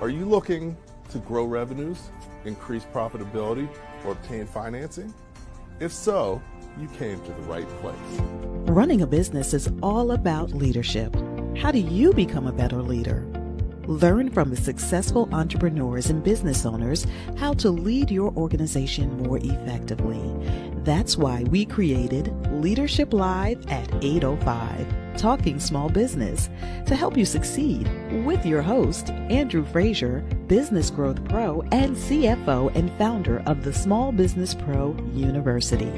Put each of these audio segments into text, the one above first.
Are you looking to grow revenues, increase profitability, or obtain financing? If so, you came to the right place. Running a business is all about leadership. How do you become a better leader? Learn from the successful entrepreneurs and business owners how to lead your organization more effectively. That's why we created Leadership Live at 805, Talking Small Business, to help you succeed with your host, Andrew Frazier, Business Growth Pro and CFO and founder of the Small Business Pro University.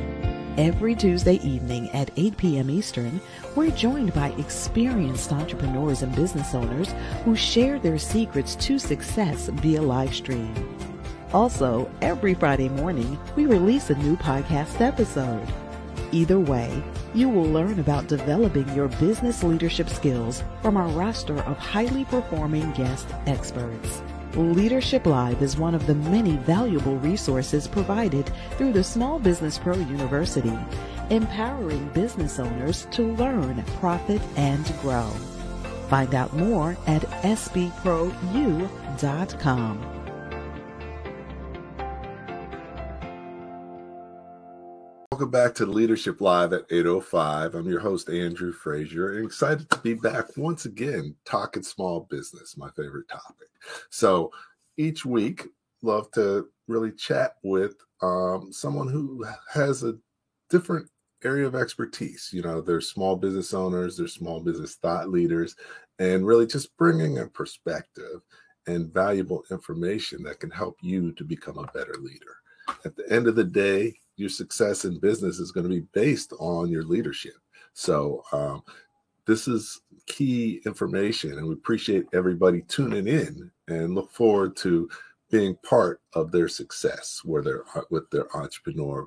Every Tuesday evening at 8 p.m. Eastern, we're joined by experienced entrepreneurs and business owners who share their secrets to success via live stream. Also, every Friday morning, we release a new podcast episode. Either way, you will learn about developing your business leadership skills from our roster of highly performing guest experts. Leadership Live is one of the many valuable resources provided through the Small Business Pro University, empowering business owners to learn, profit, and grow. Find out more at sbpro.u.com. Welcome back to Leadership Live at 805. I'm your host, Andrew Frazier, and excited to be back once again talking small business, my favorite topic. So each week, love to really chat with um, someone who has a different area of expertise. You know, they're small business owners, they're small business thought leaders, and really just bringing a perspective and valuable information that can help you to become a better leader. At the end of the day, your success in business is going to be based on your leadership. So, um, this is key information, and we appreciate everybody tuning in and look forward to being part of their success where they're uh, with their entrepreneur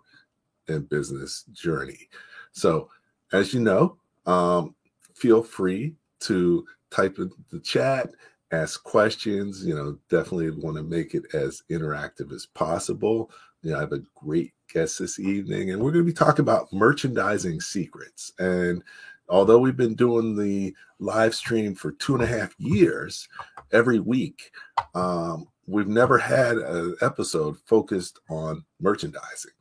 and business journey. So, as you know, um, feel free to type in the chat, ask questions. You know, definitely want to make it as interactive as possible. You know, I have a great guest this evening, and we're going to be talking about merchandising secrets. And although we've been doing the live stream for two and a half years every week, um, we've never had an episode focused on merchandising,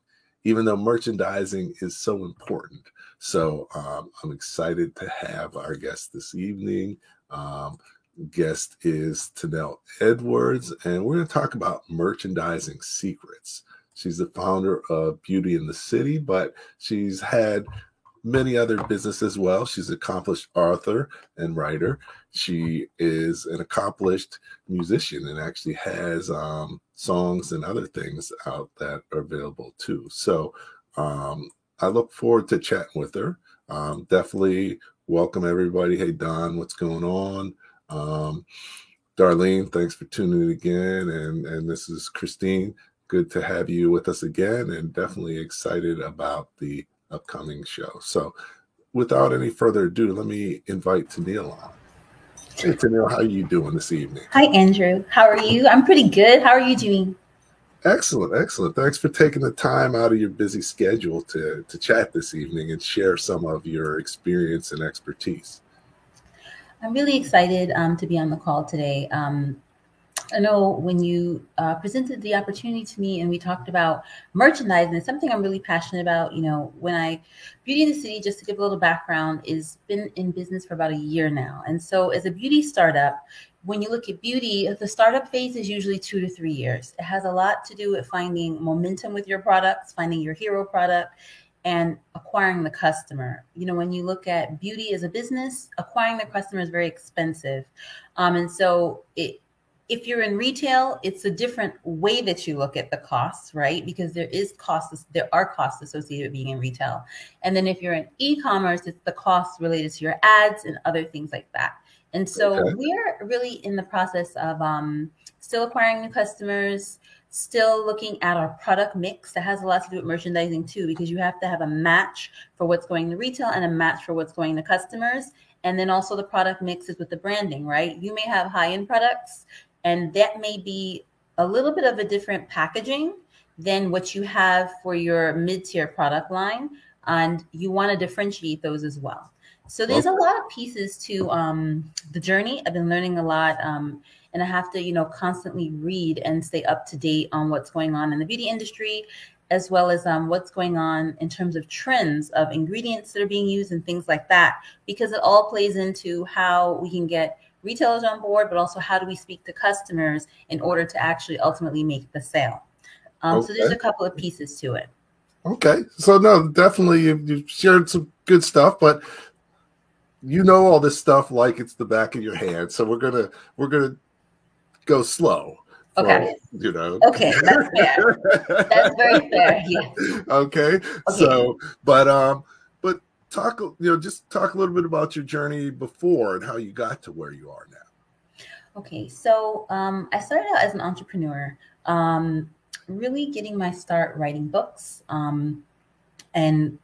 even though merchandising is so important. So um, I'm excited to have our guest this evening. Um, guest is Tennille Edwards, and we're going to talk about merchandising secrets. She's the founder of Beauty in the City, but she's had many other businesses as well. She's an accomplished author and writer. She is an accomplished musician and actually has um, songs and other things out that are available too. So um, I look forward to chatting with her. Um, definitely welcome everybody. Hey Don, what's going on? Um, Darlene, thanks for tuning in again. And and this is Christine good to have you with us again and definitely excited about the upcoming show. So, without any further ado, let me invite Tennille on. Hey, Tennille, how are you doing this evening? Hi, Andrew. How are you? I'm pretty good. How are you doing? Excellent, excellent. Thanks for taking the time out of your busy schedule to, to chat this evening and share some of your experience and expertise. I'm really excited um, to be on the call today. Um, I know when you uh, presented the opportunity to me and we talked about merchandising, it's something I'm really passionate about. You know, when I Beauty in the City, just to give a little background, is been in business for about a year now. And so as a beauty startup, when you look at beauty, the startup phase is usually two to three years. It has a lot to do with finding momentum with your products, finding your hero product, and acquiring the customer. You know, when you look at beauty as a business, acquiring the customer is very expensive. Um, and so it if you're in retail, it's a different way that you look at the costs, right? Because there is costs, there are costs associated with being in retail. And then if you're in e-commerce, it's the costs related to your ads and other things like that. And so okay. we're really in the process of um, still acquiring new customers, still looking at our product mix that has a lot to do with merchandising too, because you have to have a match for what's going to retail and a match for what's going to customers. And then also the product mixes with the branding, right? You may have high end products and that may be a little bit of a different packaging than what you have for your mid tier product line. And you want to differentiate those as well. So there's a lot of pieces to um, the journey. I've been learning a lot. Um, and I have to, you know, constantly read and stay up to date on what's going on in the beauty industry, as well as um, what's going on in terms of trends of ingredients that are being used and things like that, because it all plays into how we can get retailers on board, but also how do we speak to customers in order to actually ultimately make the sale. Um, okay. So there's a couple of pieces to it. Okay, so no, definitely you shared some good stuff, but you know all this stuff like it's the back of your hand. So we're gonna we're gonna go slow. Okay. you know. Okay, that's fair. that's very fair. Yeah. Okay. okay. So, but um, but talk you know just talk a little bit about your journey before and how you got to where you are now. Okay, so um, I started out as an entrepreneur, um, really getting my start writing books, um, and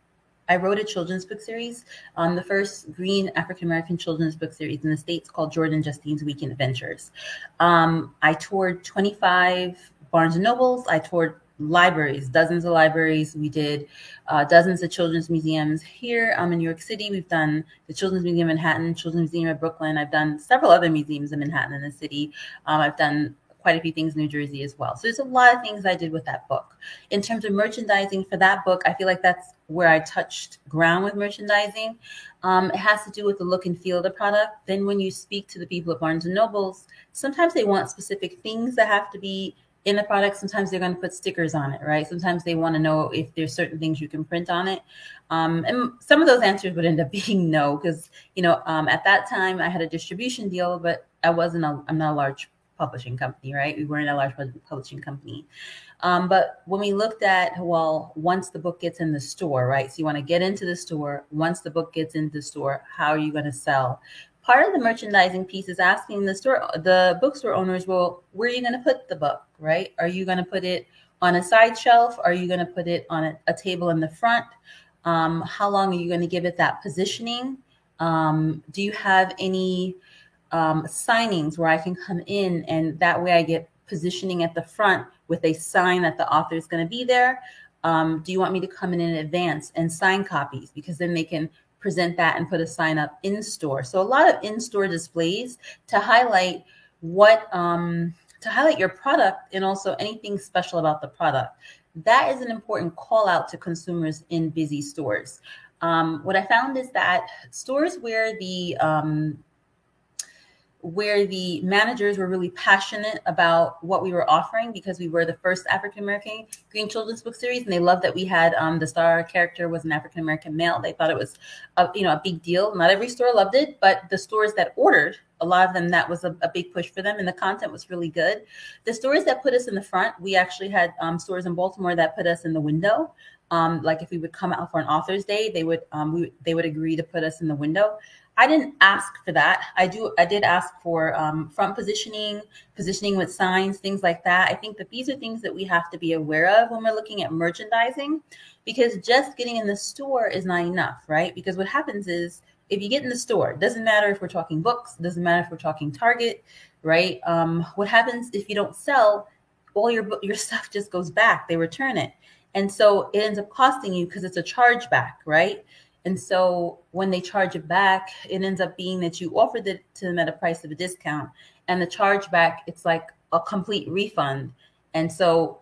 I wrote a children's book series, um, the first green African American children's book series in the States called Jordan Justine's Weekend Adventures. Um, I toured 25 Barnes and Nobles. I toured libraries, dozens of libraries. We did uh, dozens of children's museums here um, in New York City. We've done the Children's Museum in Manhattan, Children's Museum of Brooklyn. I've done several other museums in Manhattan in the city. Um, I've done quite a few things in New Jersey as well. So there's a lot of things I did with that book. In terms of merchandising for that book, I feel like that's where I touched ground with merchandising. Um, it has to do with the look and feel of the product. Then when you speak to the people at Barnes and Nobles, sometimes they want specific things that have to be in the product. Sometimes they're going to put stickers on it, right? Sometimes they want to know if there's certain things you can print on it. Um, and some of those answers would end up being no, because you know um, at that time I had a distribution deal, but I wasn't a I'm not a large publishing company, right? We weren't a large publishing company. Um, but when we looked at, well, once the book gets in the store, right? So you want to get into the store. Once the book gets into the store, how are you going to sell? Part of the merchandising piece is asking the store, the bookstore owners, well, where are you going to put the book, right? Are you going to put it on a side shelf? Are you going to put it on a, a table in the front? Um, how long are you going to give it that positioning? Um, do you have any um, signings where I can come in and that way I get positioning at the front with a sign that the author is going to be there. Um, do you want me to come in in advance and sign copies? Because then they can present that and put a sign up in store. So a lot of in-store displays to highlight what um, to highlight your product and also anything special about the product. That is an important call out to consumers in busy stores. Um, what I found is that stores where the um, where the managers were really passionate about what we were offering because we were the first African American green children's book series, and they loved that we had um, the star character was an African American male. They thought it was, a, you know, a big deal. Not every store loved it, but the stores that ordered, a lot of them, that was a, a big push for them, and the content was really good. The stores that put us in the front, we actually had um, stores in Baltimore that put us in the window. Um, like if we would come out for an author's day, they would um, we, they would agree to put us in the window. I didn't ask for that. I do. I did ask for um, front positioning, positioning with signs, things like that. I think that these are things that we have to be aware of when we're looking at merchandising, because just getting in the store is not enough, right? Because what happens is if you get in the store, doesn't matter if we're talking books, doesn't matter if we're talking Target, right? Um, what happens if you don't sell? All your your stuff just goes back. They return it, and so it ends up costing you because it's a chargeback, right? And so when they charge it back, it ends up being that you offered it to them at a price of a discount, and the chargeback it's like a complete refund. And so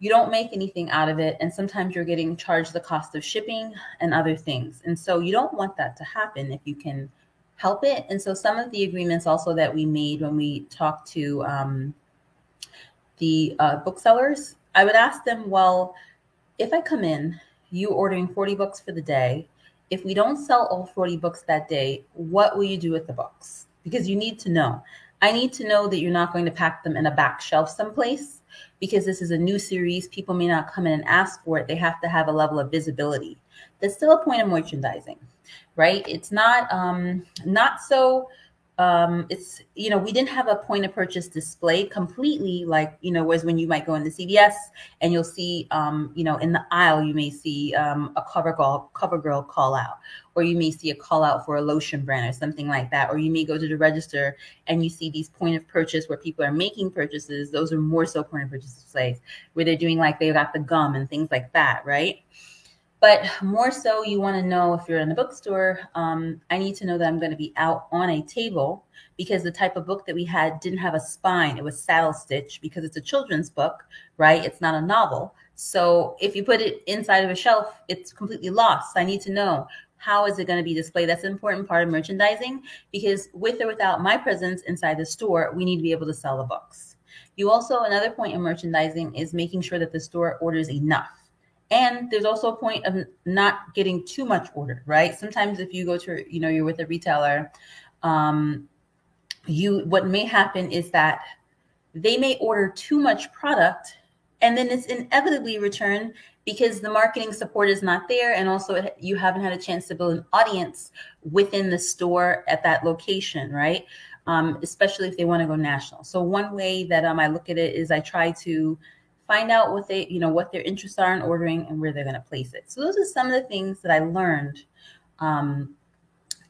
you don't make anything out of it, and sometimes you're getting charged the cost of shipping and other things. And so you don't want that to happen if you can help it. And so some of the agreements also that we made when we talked to um, the uh, booksellers, I would ask them, well, if I come in, you ordering 40 books for the day, if we don't sell all 40 books that day, what will you do with the books? Because you need to know. I need to know that you're not going to pack them in a back shelf someplace because this is a new series. People may not come in and ask for it. They have to have a level of visibility. There's still a point of merchandising, right? It's not um, not so um it's you know we didn't have a point of purchase display completely like you know was when you might go in the cvs and you'll see um you know in the aisle you may see um a cover girl cover girl call out or you may see a call out for a lotion brand or something like that or you may go to the register and you see these point of purchase where people are making purchases. Those are more so point of purchase displays where they're doing like they've got the gum and things like that right But more so, you want to know if you're in a bookstore, um, I need to know that I'm going to be out on a table because the type of book that we had didn't have a spine. It was saddle stitch because it's a children's book, right? It's not a novel. So if you put it inside of a shelf, it's completely lost. I need to know how is it going to be displayed? That's an important part of merchandising because with or without my presence inside the store, we need to be able to sell the books. You also, another point in merchandising is making sure that the store orders enough and there's also a point of not getting too much ordered right? Sometimes if you go to you know you're with a retailer um you what may happen is that they may order too much product and then it's inevitably returned because the marketing support is not there and also you haven't had a chance to build an audience within the store at that location right? Um, especially if they want to go national. So one way that um, i look at it is i try to find out what they, you know, what their interests are in ordering and where they're going to place it. So those are some of the things that I learned um,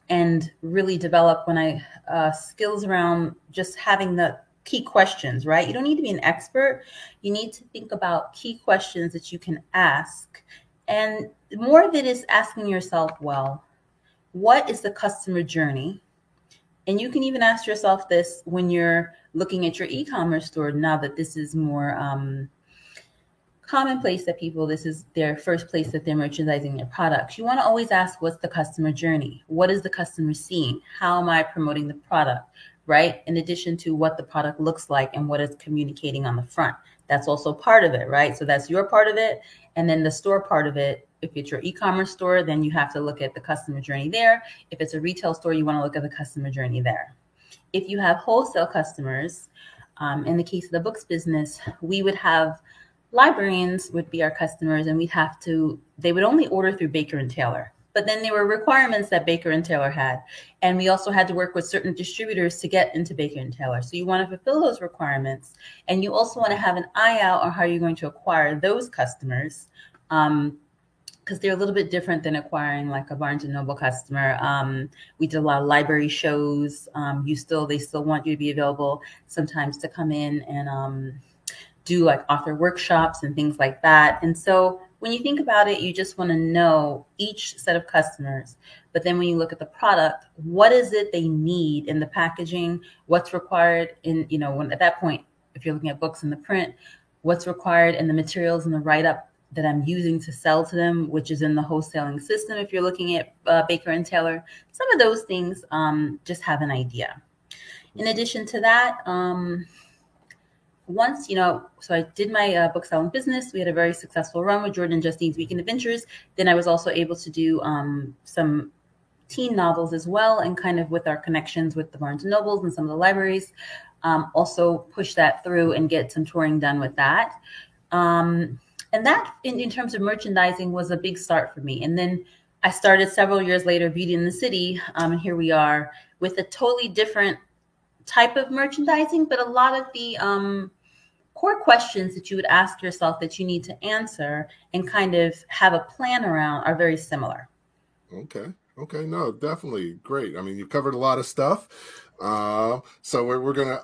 and really develop when I uh, skills around just having the key questions, right? You don't need to be an expert. You need to think about key questions that you can ask. And more of it is asking yourself, well, what is the customer journey? And you can even ask yourself this when you're looking at your e-commerce store now that this is more um, commonplace that people this is their first place that they're merchandising their products. You want to always ask what's the customer journey? What is the customer seeing? How am i promoting the product right? In addition to what the product looks like and what it's communicating on the front. That's also part of it right? So that's your part of it. And then the store part of it if it's your e-commerce store then you have to look at the customer journey there. If it's a retail store you want to look at the customer journey there. If you have wholesale customers um, in the case of the books business we would have librarians would be our customers and we'd have to they would only order through baker and taylor but then there were requirements that baker and taylor had and we also had to work with certain distributors to get into baker and taylor so you want to fulfill those requirements and you also want to have an eye out on how you're going to acquire those customers um, because they're a little bit different than acquiring like a Barnes and Noble customer. Um, we did a lot of library shows. Um, you still, they still want you to be available sometimes to come in and um, do like author workshops and things like that. And so when you think about it, you just want to know each set of customers. But then when you look at the product, what is it they need in the packaging? What's required in, you know, when at that point, if you're looking at books in the print, what's required in the materials and the write up that I'm using to sell to them, which is in the wholesaling system. If you're looking at uh, Baker and Taylor, some of those things, um, just have an idea. In addition to that, um, once, you know, so I did my uh, book selling business. We had a very successful run with Jordan Justine's Weekend Adventures. Then I was also able to do um, some teen novels as well, and kind of with our connections with the Barnes and Nobles and some of the libraries, um, also push that through and get some touring done with that. Um, and that, in, in terms of merchandising, was a big start for me. And then I started several years later, Beauty in the City, um, and here we are with a totally different type of merchandising, but a lot of the um, core questions that you would ask yourself that you need to answer and kind of have a plan around are very similar. Okay. Okay. No, definitely great. I mean, you covered a lot of stuff. Uh, so we're, we're going to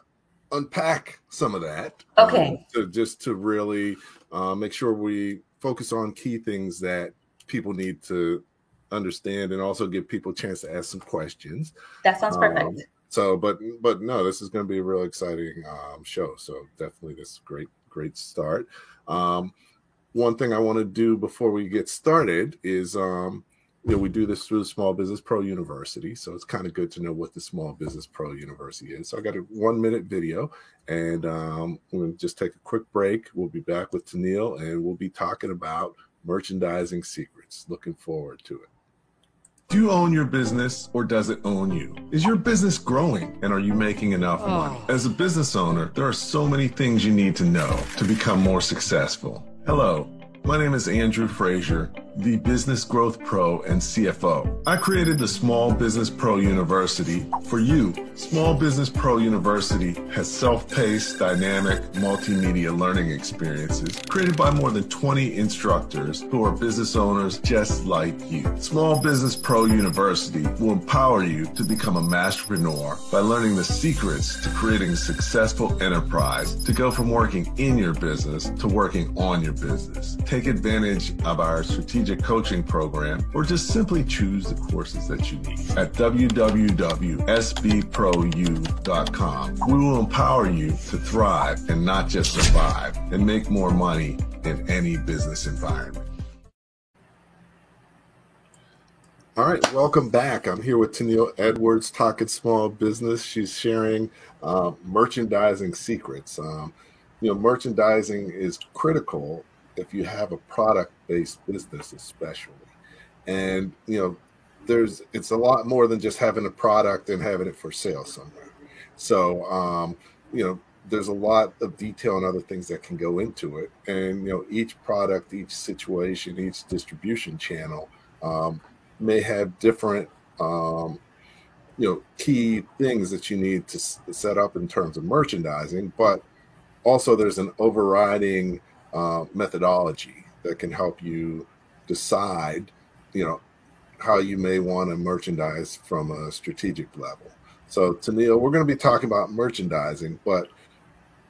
unpack some of that. Okay. Um, to, just to really uh, make sure we focus on key things that people need to understand and also give people a chance to ask some questions. That sounds perfect. Um, so but but no this is going to be a real exciting um, show. So definitely this great great start. Um, one thing i want to do before we get started is um, you know we do this through the small business pro university so it's kind of good to know what the small business pro university is. So i got a one minute video and um, we'll just take a quick break. We'll be back with Tennille and we'll be talking about merchandising secrets. Looking forward to it do you own your business or does it own you? Is your business growing and are you making enough oh. money? As a business owner, there are so many things you need to know to become more successful. Hello. My name is Andrew Frazier, the Business Growth Pro and CFO. I created the Small Business Pro University for you. Small Business Pro University has self-paced, dynamic, multimedia learning experiences created by more than 20 instructors who are business owners just like you. Small Business Pro University will empower you to become a masterpreneur by learning the secrets to creating a successful enterprise to go from working in your business to working on your business take advantage of our strategic coaching program, or just simply choose the courses that you need. At www.sbprou.com, we will empower you to thrive and not just survive and make more money in any business environment. All right, welcome back. I'm here with Tennille Edwards, talking small business. She's sharing uh, merchandising secrets. Um, you know, merchandising is critical if you have a product-based business, especially. And you know, there's it's a lot more than just having a product and having it for sale somewhere. So, um, you know, there's a lot of detail and other things that can go into it. And you know, each product, each situation, each distribution channel. Um, may have different um, you know key things that you need to s- set up in terms of merchandising but also there's an overriding uh, methodology that can help you decide you know how you may want to merchandise from a strategic level so Tennille, we're going to be talking about merchandising but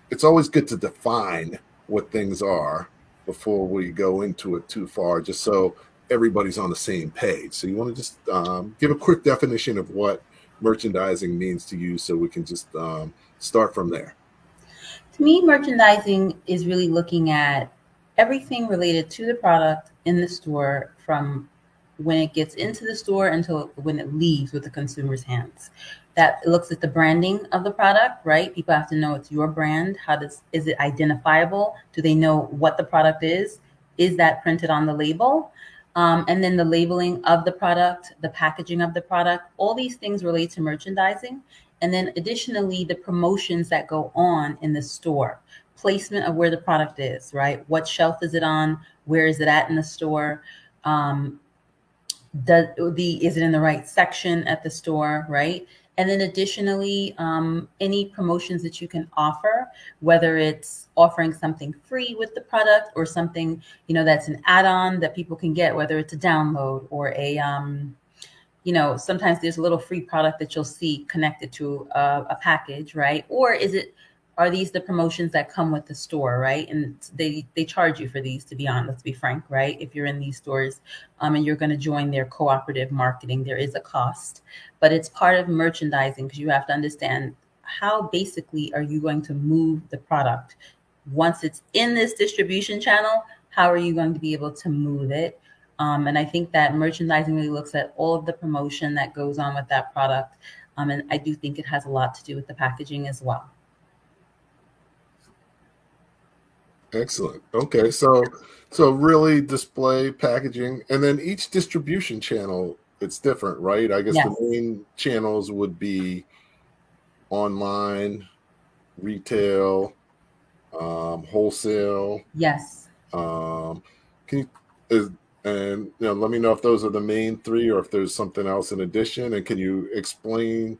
it's always good to define what things are before we go into it too far just so everybody's on the same page. So you want to just um, give a quick definition of what merchandising means to you, so we can just um, start from there. Me, merchandising is really looking at everything related to the product in the store from when it gets into the store until when it leaves with the consumer's hands. That looks at the branding of the product, right? People have to know it's your brand. How does is it identifiable? Do they know what the product is? Is that printed on the label? Um, and then the labeling of the product, the packaging of the product, all these things relate to merchandising. And then additionally, the promotions that go on in the store, placement of where the product is, right? What shelf is it on? Where is it at in the store? Um, does the is it in the right section at the store, right? And then additionally, um, any promotions that you can offer, whether it's offering something free with the product or something, you know, that's an add-on that people can get, whether it's a download or a, um, you know, sometimes there's a little free product that you'll see connected to a, a package, right? Or is it are these the promotions that come with the store right? And they they charge you for these to be on let's be frank right? If you're in these stores um, and you're going to join their cooperative marketing there is a cost. But it's part of merchandising because you have to understand how basically are you going to move the product. Once it's in this distribution channel how are you going to be able to move it um, and i think that merchandising really looks at all of the promotion that goes on with that product um, and i do think it has a lot to do with the packaging as well Excellent. Okay, so so really display packaging, and then each distribution channel it's different, right? I guess yes. the main channels would be online, retail, um, wholesale. Yes. Um, can you is and you know let me know if those are the main three or if there's something else in addition, and can you explain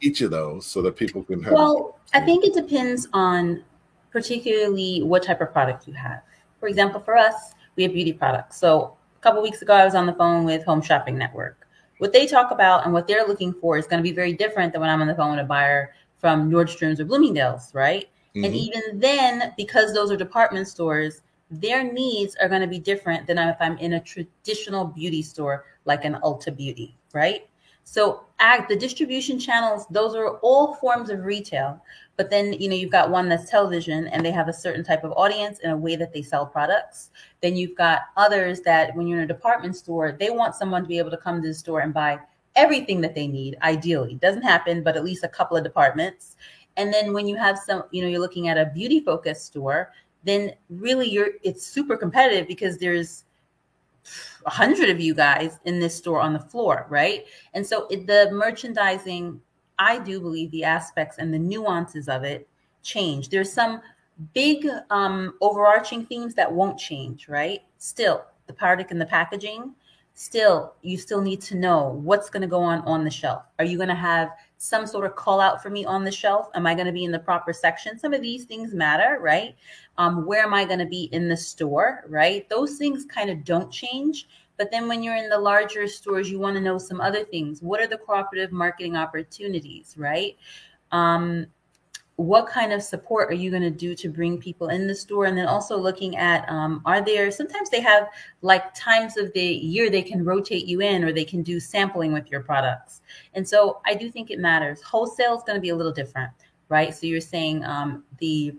each of those so that people can have? Well, I think it depends on particularly what type of product you have. For example, for us, we have beauty products. So a couple weeks ago, I was on the phone with Home Shopping Network. What they talk about and what they're looking for is going to be very different than when I'm on the phone with a buyer from Nordstrom's or Bloomingdale's, right? Mm-hmm. And even then, because those are department stores, their needs are going to be different than if I'm in a traditional beauty store like an Ulta Beauty, right? So, the distribution channels, those are all forms of retail. But then, you know, you've got one that's television and they have a certain type of audience and a way that they sell products. Then you've got others that when you're in a department store, they want someone to be able to come to the store and buy everything that they need, ideally. Doesn't happen, but at least a couple of departments. And then when you have some, you know, you're looking at a beauty focused store, then really you're it's super competitive because there's a hundred of you guys in this store on the floor, right? And so it, the merchandising I do believe the aspects and the nuances of it change. There's some big um, overarching themes that won't change, right? Still, the product and the packaging, still, you still need to know what's going to go on on the shelf. Are you going to have some sort of call out for me on the shelf? Am I going to be in the proper section? Some of these things matter, right? Um, where am I going to be in the store, right? Those things kind of don't change. But then when you're in the larger stores, you want to know some other things. What are the cooperative marketing opportunities, right? Um, what kind of support are you going to do to bring people in the store? And then also looking at um, are there sometimes they have like times of the year they can rotate you in or they can do sampling with your products. And so i do think it matters. Wholesale is going to be a little different right? So you're saying um, the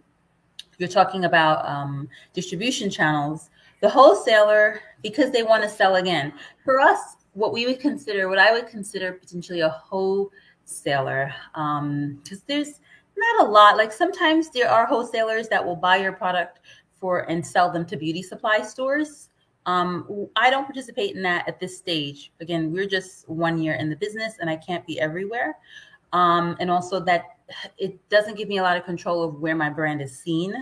you're talking about um, distribution channels. The wholesaler because they want to sell again. For us what we would consider what i would consider potentially a wholesaler because um, there's not a lot. Like sometimes there are wholesalers that will buy your product for and sell them to beauty supply stores. Um, I don't participate in that at this stage. Again, we're just one year in the business, and I can't be everywhere. Um, and also that it doesn't give me a lot of control of where my brand is seen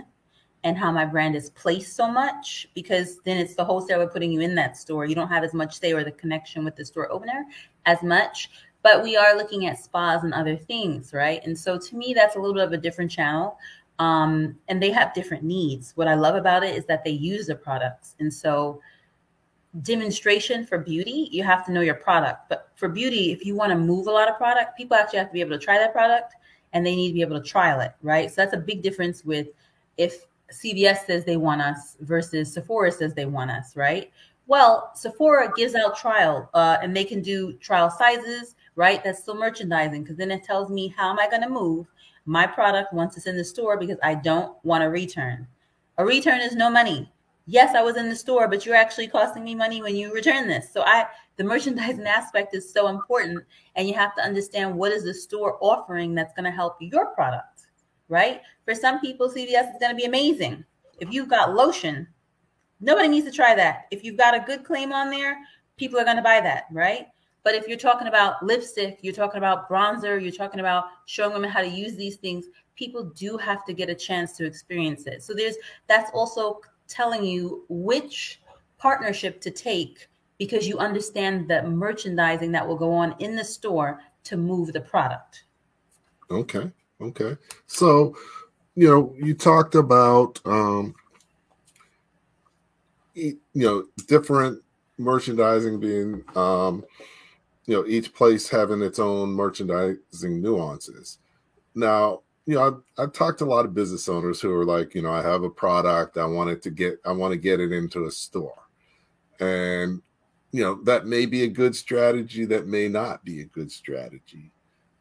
and how my brand is placed so much because then it's the wholesaler putting you in that store. You don't have as much say or the connection with the store owner as much but we are looking at spas and other things, right? And so to me, that's a little bit of a different channel. Um, and they have different needs. What I love about it is that they use the products. And so demonstration for beauty, you have to know your product. But for beauty, if you want to move a lot of product, people actually have to be able to try that product and they need to be able to trial it, right? So that's a big difference with if CVS says they want us versus Sephora says they want us, right? Well, Sephora gives out trial uh, and they can do trial sizes, right? That's still merchandising because then it tells me how am I going to move my product once it's in the store because I don't want a return. A return is no money. Yes, I was in the store, but you're actually costing me money when you return this. So I the merchandising aspect is so important and you have to understand what is the store offering that's going to help your product, right? For some people CVS is going to be amazing. If you've got lotion, nobody needs to try that. If you've got a good claim on there, people are going to buy that, right? But if you're talking about lipstick, you're talking about bronzer, you're talking about showing women how to use these things, people do have to get a chance to experience it. So there's that's also telling you which partnership to take because you understand the merchandising that will go on in the store to move the product. Okay. Okay. So, you know, you talked about um you know different merchandising being um you know each place having its own merchandising nuances. Now you know I've, I've, talked to a lot of business owners who are like you know i have a product i want it to get i want to get it into a store. And you know that may be a good strategy that may not be a good strategy.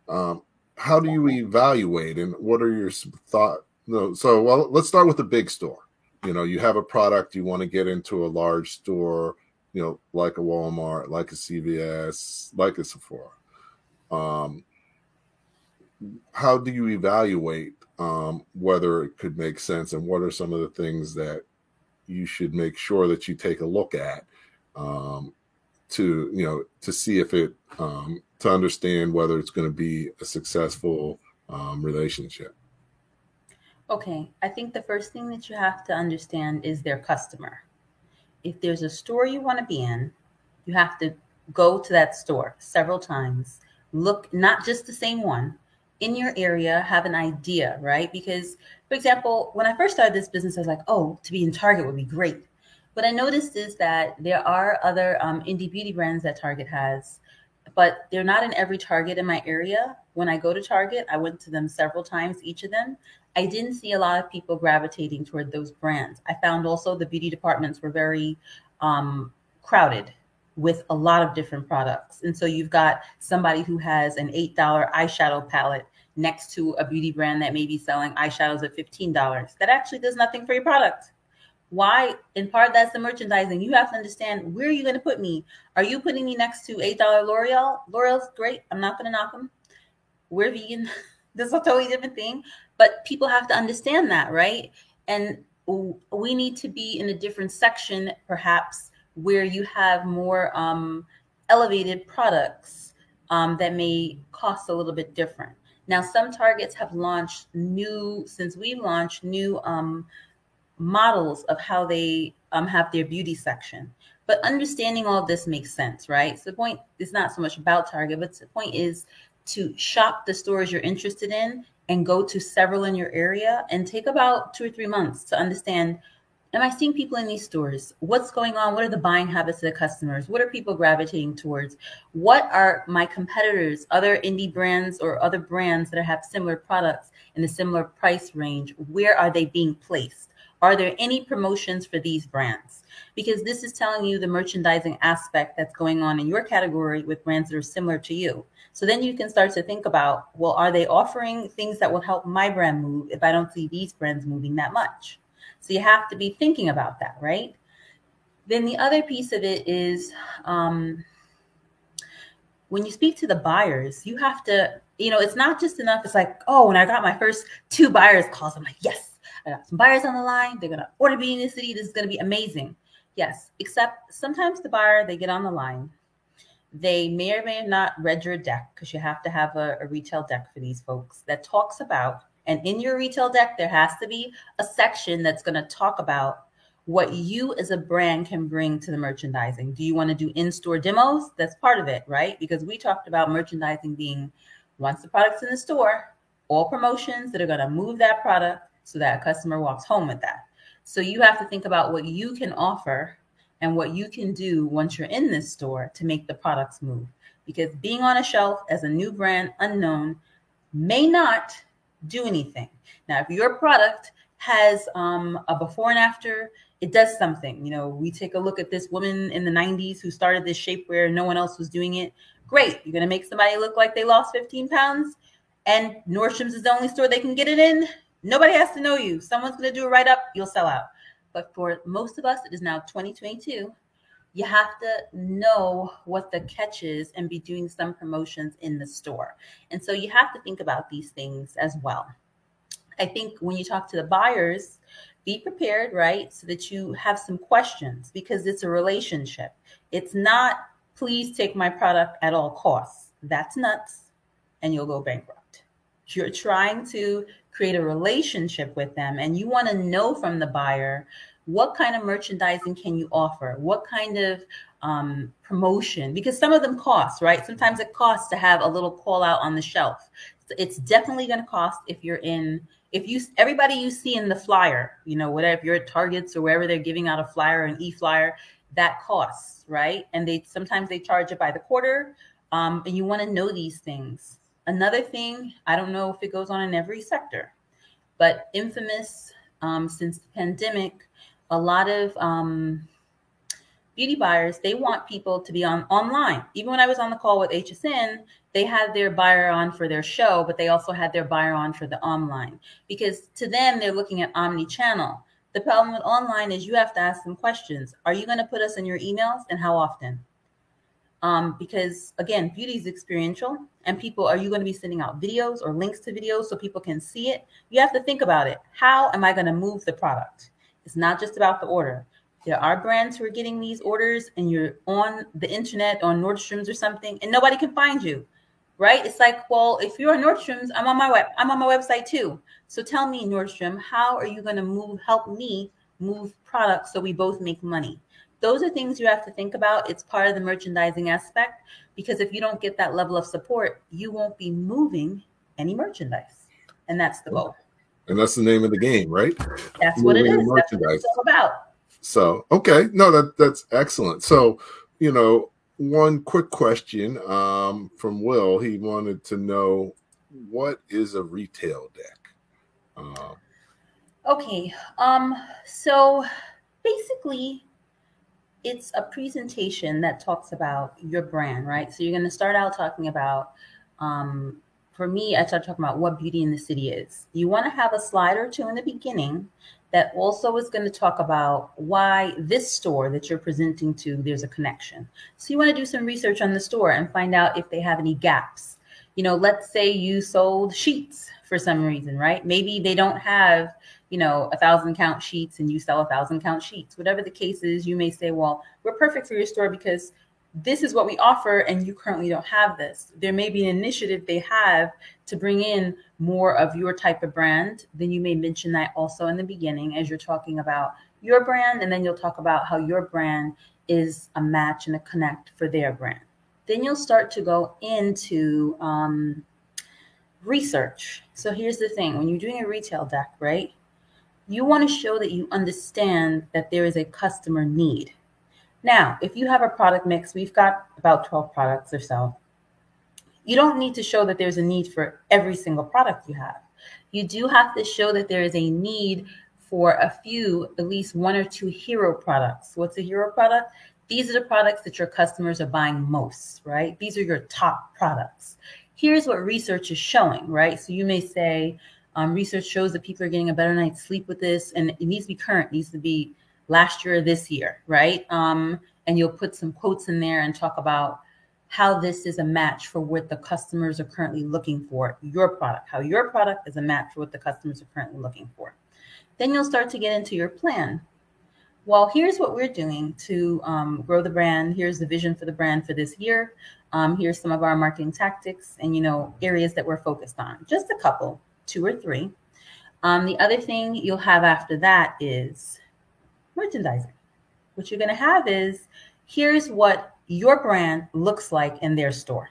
Um, how do you evaluate and what are your thought no so well let's start with the big store. You know you have a product you want to get into a large store you know, like a Walmart, like a CVS, like a Sephora. Um, how do you evaluate um, whether it could make sense, and what are some of the things that you should make sure that you take a look at um, to, you know, to see if it um, to understand whether it's going to be a successful um, relationship? Okay, I think the first thing that you have to understand is their customer if there's a store you want to be in, you have to go to that store several times. Look, not just the same one in your area, have an idea, right? Because, for example, when I first started this business, I was like, oh, to be in Target would be great. What I noticed is that there are other um, indie beauty brands that Target has, but they're not in every Target in my area. When I go to Target, I went to them several times, each of them, I didn't see a lot of people gravitating toward those brands. I found also the beauty departments were very um, crowded with a lot of different products. And so you've got somebody who has an $8 eyeshadow palette next to a beauty brand that may be selling eyeshadows at $15. That actually does nothing for your product. Why? In part, that's the merchandising. You have to understand where are you going to put me? Are you putting me next to $8 L'Oreal? L'Oreal's great. I'm not going to knock them. We're vegan. this is a totally different thing but people have to understand that right and we need to be in a different section perhaps where you have more um, elevated products um, that may cost a little bit different now some targets have launched new since we've launched new um, models of how they um, have their beauty section but understanding all this makes sense right so the point is not so much about target but the point is to shop the stores you're interested in and go to several in your area and take about two or three months to understand am I seeing people in these stores? What's going on? What are the buying habits of the customers? What are people gravitating towards? What are my competitors, other indie brands or other brands that have similar products? in a similar price range, where are they being placed? Are there any promotions for these brands? Because this is telling you the merchandising aspect that's going on in your category with brands that are similar to you. So then you can start to think about, well, are they offering things that will help my brand move if I don't see these brands moving that much? So you have to be thinking about that, right? Then the other piece of it is um, when you speak to the buyers, you have to, you know, it's not just enough. It's like, oh, when I got my first two buyers calls, I'm like, yes, I got some buyers on the line. They're gonna order Beauty in the City. This is gonna be amazing. Yes, except sometimes the buyer they get on the line they may or may not read your deck because you have to have a, a, retail deck for these folks that talks about, and in your retail deck, there has to be a section that's going to talk about what you as a brand can bring to the merchandising. Do you want to do in store demos? That's part of it, right? Because we talked about merchandising being once the product's in the store, all promotions that are going to move that product so that a customer walks home with that. So you have to think about what you can offer and what you can do once you're in this store to make the products move. Because being on a shelf as a new brand unknown may not do anything. Now, if your product has um, a before and after, it does something. You know, we take a look at this woman in the 90s who started this shapewear, no one else was doing it. Great. You're to make somebody look like they lost 15 pounds, and Nordstrom's is the only store they can get it in. Nobody has to know you. Someone's going to do a write up, You'll sell out. But for most of us, it is now 2022. You have to know what the catch is and be doing some promotions in the store. And so you have to think about these things as well. I think when you talk to the buyers, be prepared, right? So that you have some questions because it's a relationship. It's not, please take my product at all costs. That's nuts and you'll go bankrupt. You're trying to create a relationship with them and you want to know from the buyer what kind of merchandising can you offer? What kind of um, promotion? Because some of them cost right? Sometimes it costs to have a little call out on the shelf. It's definitely going to cost if you're in if you everybody you see in the flyer you know whatever if you're at targets or wherever they're giving out a flyer an e-flyer that costs right? And they sometimes they charge it by the quarter um, and you want to know these things Another thing, I don't know if it goes on in every sector, but infamous um, since the pandemic, a lot of um, beauty buyers they want people to be on online. Even when I was on the call with HSN, they had their buyer on for their show, but they also had their buyer on for the online because to them they're looking at omni-channel. The problem with online is you have to ask them questions. Are you going to put us in your emails, and how often? Um, because again, beauty is experiential, and people are you going to be sending out videos or links to videos so people can see it? You have to think about it. How am I going to move the product? It's not just about the order. There are brands who are getting these orders, and you're on the internet on Nordstrom's or something, and nobody can find you, right? It's like, well, if you're on Nordstrom's, I'm on my web, I'm on my website too. So tell me, Nordstrom, how are you going to move, help me move products so we both make money? Those are things you have to think about. It's part of the merchandising aspect because if you don't get that level of support, you won't be moving any merchandise. And that's the goal. And that's the name of the game, right? That's Moving what it is. That's what it's all about. So, okay. No, that that's excellent. So, you know, one quick question um, from Will. He wanted to know what is a retail deck? Uh, okay. Um, so basically it's a presentation that talks about your brand, right? So you're going to start out talking about, um, for me, I start talking about what beauty in the city is. You want to have a slide or two in the beginning that also is going to talk about why this store that you're presenting to, there's a connection. So you want to do some research on the store and find out if they have any gaps. You know, let's say you sold sheets for some reason, right? Maybe they don't have you know, a thousand count sheets and you sell a thousand count sheets. Whatever the case is, you may say, well, we're perfect for your store because this is what we offer and you currently don't have this. There may be an initiative they have to bring in more of your type of brand. Then you may mention that also in the beginning as you're talking about your brand. And then you'll talk about how your brand is a match and a connect for their brand. Then you'll start to go into um, research. So here's the thing when you're doing a retail deck, right? You want to show that you understand that there is a customer need. Now, if you have a product mix, we've got about 12 products or so. You don't need to show that there's a need for every single product you have. You do have to show that there is a need for a few, at least one or two hero products. What's a hero product? These are the products that your customers are buying most, right? These are your top products. Here's what research is showing, right? So you may say, um, research shows that people are getting a better night's sleep with this, and it needs to be current, it needs to be last year or this year, right? Um, and you'll put some quotes in there and talk about how this is a match for what the customers are currently looking for, your product, how your product is a match for what the customers are currently looking for. Then you'll start to get into your plan. Well, here's what we're doing to um, grow the brand. Here's the vision for the brand for this year. Um, here's some of our marketing tactics and you know areas that we're focused on. Just a couple, two or three. Um, the other thing you'll have after that is merchandising. What you're going to have is here's what your brand looks like in their store.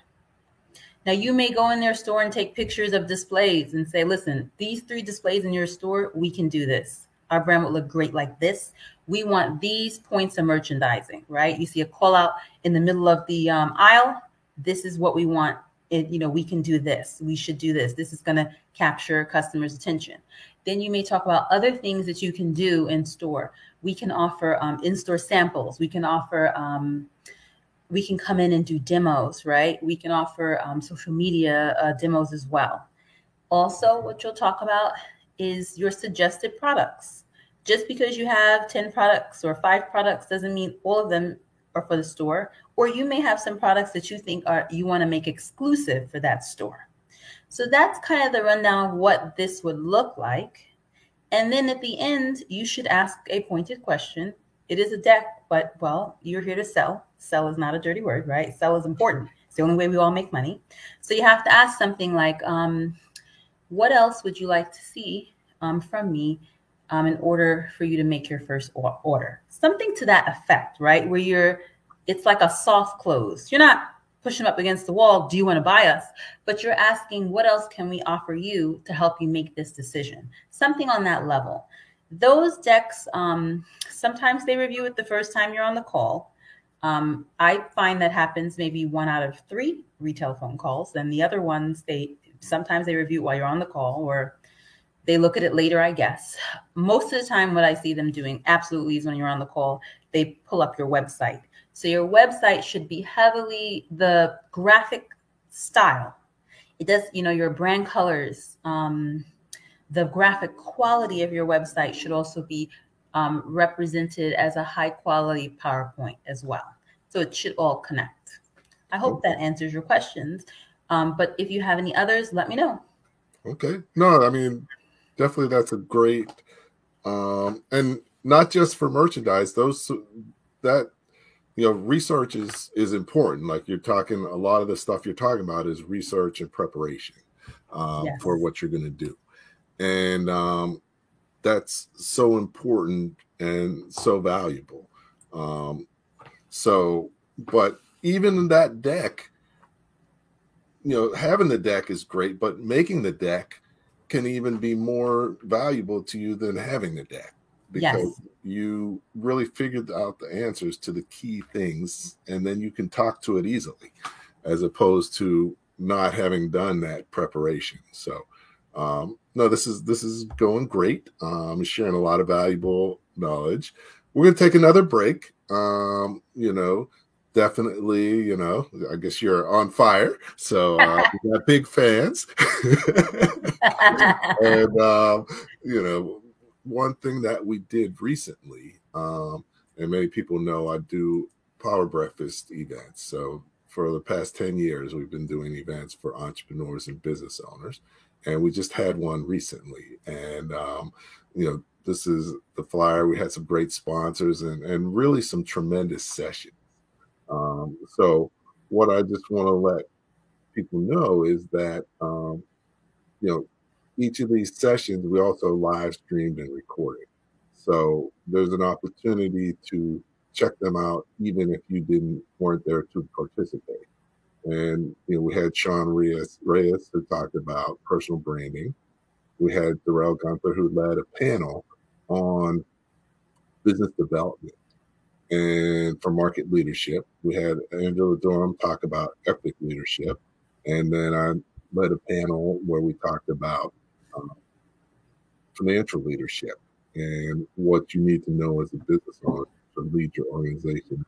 Now, you may go in their store and take pictures of displays and say, listen, these three displays in your store, we can do this. Our brand would look great like this. We want these points of merchandising, right? You see a call out in the middle of the um, aisle. This is what we want. It, you know, we can do this. We should do this. This is going to capture customers' attention. Then you may talk about other things that you can do in store. We can offer um, in store samples. We can offer, um, we can come in and do demos, right? We can offer um, social media uh, demos as well. Also, what you'll talk about is your suggested products. Just because you have 10 products or five products doesn't mean all of them are for the store. Or you may have some products that you think are you want to make exclusive for that store. So that's kind of the rundown of what this would look like. And then at the end, you should ask a pointed question. It is a deck, but well, you're here to sell. Sell is not a dirty word, right? Sell is important. It's the only way we all make money. So you have to ask something like, um, what else would you like to see um, from me um, in order for you to make your first order? Something to that effect, right? Where you're, it's like a soft close. You're not pushing up against the wall. Do you want to buy us? But you're asking, what else can we offer you to help you make this decision? Something on that level. Those decks, um, sometimes they review it the first time you're on the call. Um, I find that happens maybe one out of three retail phone calls. And the other ones, they sometimes they review it while you're on the call or they look at it later, I guess. Most of the time, what I see them doing absolutely is when you're on the call, they pull up your website so your website should be heavily the graphic style. It does, you know, your brand colors, um, the graphic quality of your website should also be um, represented as a high quality PowerPoint as well. So it should all connect. I hope that answers your questions. Um, but if you have any others, let me know. Okay. No, I mean, definitely that's a great, um, and not just for merchandise. Those that you know research is is important. Like you're talking a lot of the stuff you're talking about is research and preparation um, yes. for what you're going to do. And um, that's so important and so valuable. Um, so but even that deck you know having the deck is great but making the deck can even be more valuable to you than having the deck because yes. you really figured out the answers to the key things and then you can talk to it easily as opposed to not having done that preparation. So um, no this is this is going great. Um, sharing a lot of valuable knowledge. We're going to take another break. Um, you know definitely you know i guess you're on fire. So uh, we got big fans. And um, you know one thing that we did recently, um, and many people know I do Power Breakfast events. So for the past 10 years, we've been doing events for entrepreneurs and business owners. And we just had one recently. And, um, you know, this is the flyer. We had some great sponsors and, and really some tremendous sessions. Um, so, what I just want to let people know is that, um, you know, each of these sessions we also live streamed and recorded. So there's an opportunity to check them out even if you didn't weren't there to participate. And you know, we had Sean Reyes, Reyes who talked about personal branding. We had Darrell Gunther who led a panel on business development and for market leadership. We had Angela Durham talk about epic leadership. And then I led a panel where we talked about financial leadership and what you need to know as a business owner to lead your organization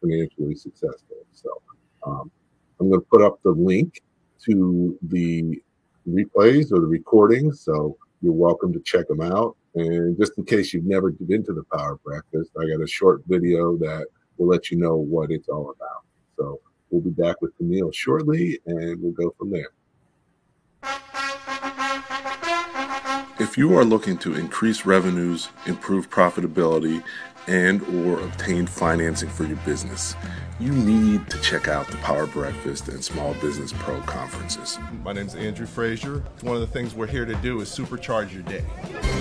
financially successful. So um, I'm going to put up the link to the replays or the recordings. So you're welcome to check them out. And just in case you've never been to the Power Breakfast, I got a short video that will let you know what it's all about. So we'll be back with Camille shortly and we'll go from there. If you are looking to increase revenues, improve profitability, and or obtain financing for your business, you need to check out the Power Breakfast and Small Business Pro conferences. My name is Andrew Frazier. One of the things we're here to do is supercharge your day.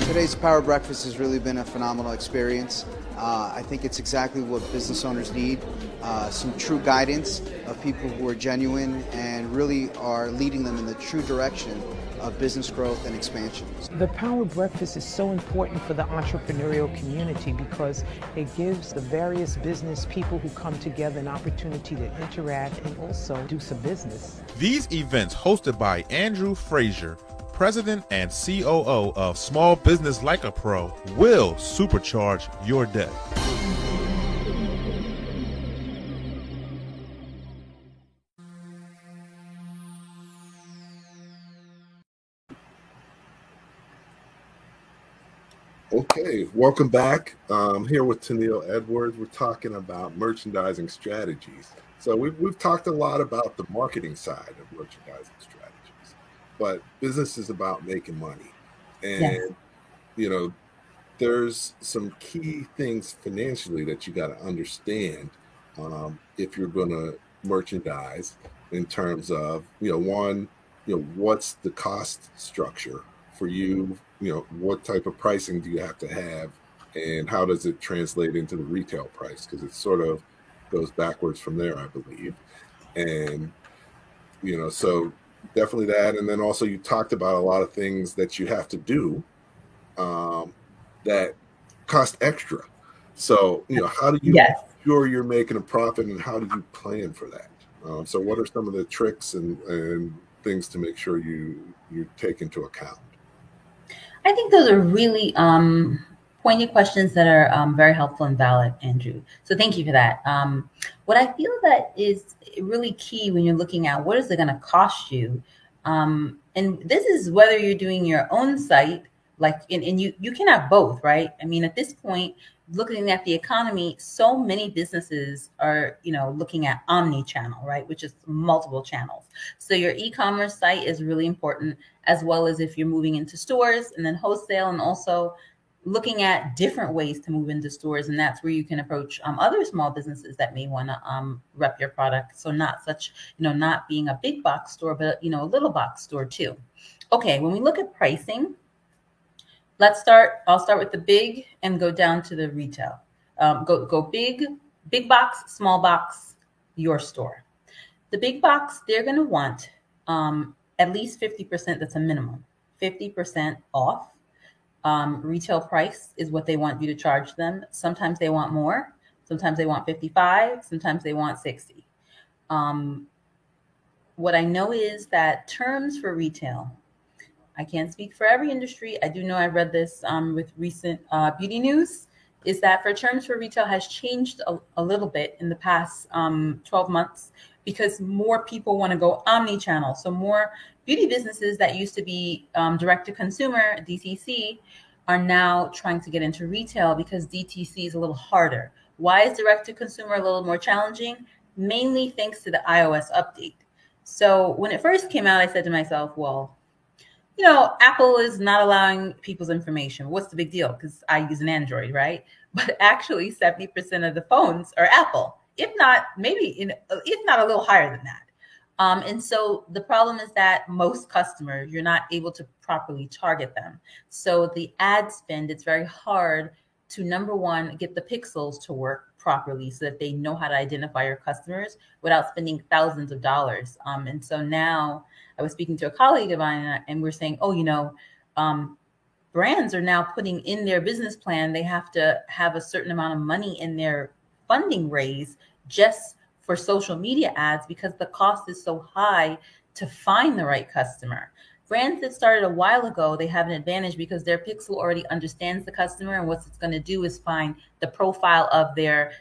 Today's Power Breakfast has really been a phenomenal experience. Uh, I think it's exactly what business owners need uh, some true guidance of people who are genuine and really are leading them in the true direction of business growth and expansion. The Power Breakfast is so important for the entrepreneurial community because it gives the various business people who come together an opportunity to interact and also do some business. These events hosted by Andrew Frazier President and COO of Small Business Like a Pro, will supercharge your day. Okay, welcome back. Um, here with Tennille Edwards. We're talking about merchandising strategies. So we've, we've talked a lot about the marketing side of merchandising strategies, but business is about making money. And, you know, there's some key things financially that you got to understand um, if you're going to merchandise in terms of, you know, one, you know, what's the cost structure for you? You know what type of pricing do you have to have? And how does it translate into the retail price? Because it sort of goes backwards from there i believe. And you know so definitely that. And then also you talked about a lot of things that you have to do um, that cost extra. So you know how do you yes. sure you're making a profit and how do you plan for that? Um, so what are some of the tricks and, and things to make sure you you take into account? I think those are really um, poignant questions that are um, very helpful and valid, Andrew. So thank you for that. Um, what I feel that is really key when you're looking at what is it going to cost you, um, and this is whether you're doing your own site, like, and, and you you can have both, right? I mean, at this point, looking at the economy, so many businesses are, you know, looking at omni-channel, right, which is multiple channels. So your e-commerce site is really important, as well as if you're moving into stores and then wholesale, and also looking at different ways to move into stores, and that's where you can approach um, other small businesses that may want to um, rep your product. So not such, you know, not being a big box store, but you know, a little box store too. Okay, when we look at pricing let's start. I'll start with the big and go down to the retail. Um, go go big, big box, small box, your store. The big box, they're going to want um, at least 50%. That's a minimum. 50% off. Um, retail price is what they want you to charge them. Sometimes they want more. Sometimes they want 55. Sometimes they want 60. Um, what I know is that terms for retail I can't speak for every industry. I do know I read this um, with recent uh, beauty news. Is that for terms for retail has changed a, a little bit in the past um, 12 months because more people want to go omni-channel. So more beauty businesses that used to be um, direct to consumer DTC are now trying to get into retail because DTC is a little harder. Why is direct to consumer a little more challenging? Mainly thanks to the iOS update. So when it first came out, I said to myself, well, you know, Apple is not allowing people's information. What's the big deal? Because I use an Android, right? But actually, 70% of the phones are Apple, if not maybe in, if not a little higher than that. Um, and so the problem is that most customers, you're not able to properly target them. So the ad spend, it's very hard to number one, get the pixels to work properly so that they know how to identify your customers without spending thousands of dollars. Um, and so now I was speaking to a colleague of mine and we're saying, oh, you know, um, brands are now putting in their business plan, they have to have a certain amount of money in their funding raise just for social media ads because the cost is so high to find the right customer. Brands that started a while ago, they have an advantage because their pixel already understands the customer, and what it's going to do is find the profile of their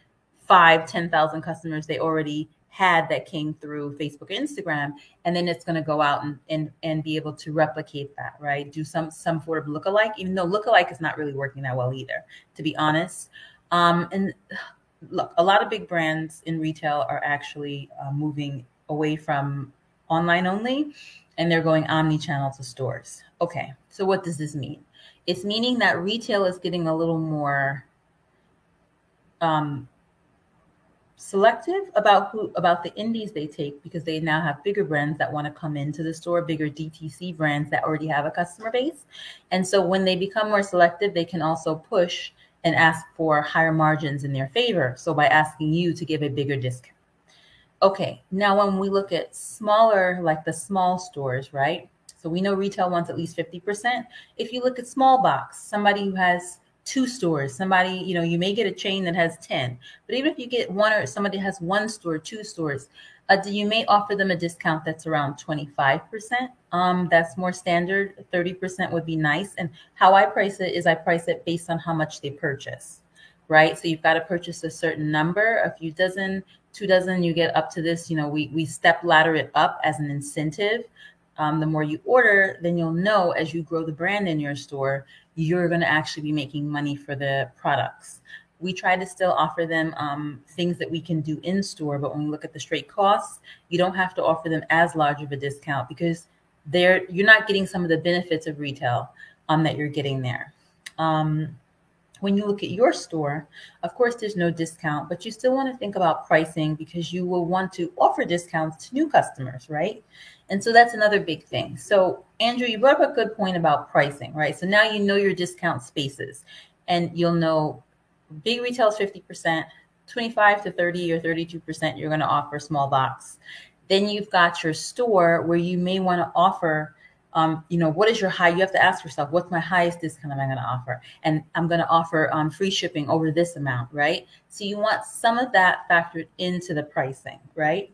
five, 10,000 customers they already had that came through Facebook or Instagram, and then it's going to go out and, and and be able to replicate that, right? Do some some sort of lookalike, even though lookalike is not really working that well either, to be honest. Um, and look, a lot of big brands in retail are actually uh, moving away from online only, and they're going omni-channel to stores. Okay, so what does this mean? It's meaning that retail is getting a little more um, selective about who about the indies they take because they now have bigger brands that want to come into the store bigger dtc brands that already have a customer base and so when they become more selective they can also push and ask for higher margins in their favor. So by asking you to give a bigger discount. Okay now when we look at smaller like the small stores right? So we know retail wants at least 50% if you look at small box somebody who has two stores. Somebody you know you may get a chain that has 10 but even if you get one or somebody has one store two stores uh, you may offer them a discount that's around 25% um, that's more standard. 30% would be nice. And how i price it is i price it based on how much they purchase right? So you've got to purchase a certain number. A few dozen two dozen you get up to this you know we, we step ladder it up as an incentive um, the more you order, then you'll know as you grow the brand in your store, you're going to actually be making money for the products. We try to still offer them um, things that we can do in store, but when we look at the straight costs, you don't have to offer them as large of a discount because they're you're not getting some of the benefits of retail um, that you're getting there. Um, when you look at your store, of course, there's no discount, but you still want to think about pricing because you will want to offer discounts to new customers, right? And so that's another big thing. So, Andrew, you brought up a good point about pricing, right? So now you know your discount spaces and you'll know big retail is 50%, 25 to 30 or 32% you're going to offer small box. Then you've got your store where you may want to offer um, you know, what is your high? You have to ask yourself, what's my highest discount am I going to offer? And I'm going to offer um, free shipping over this amount, right? So you want some of that factored into the pricing, right?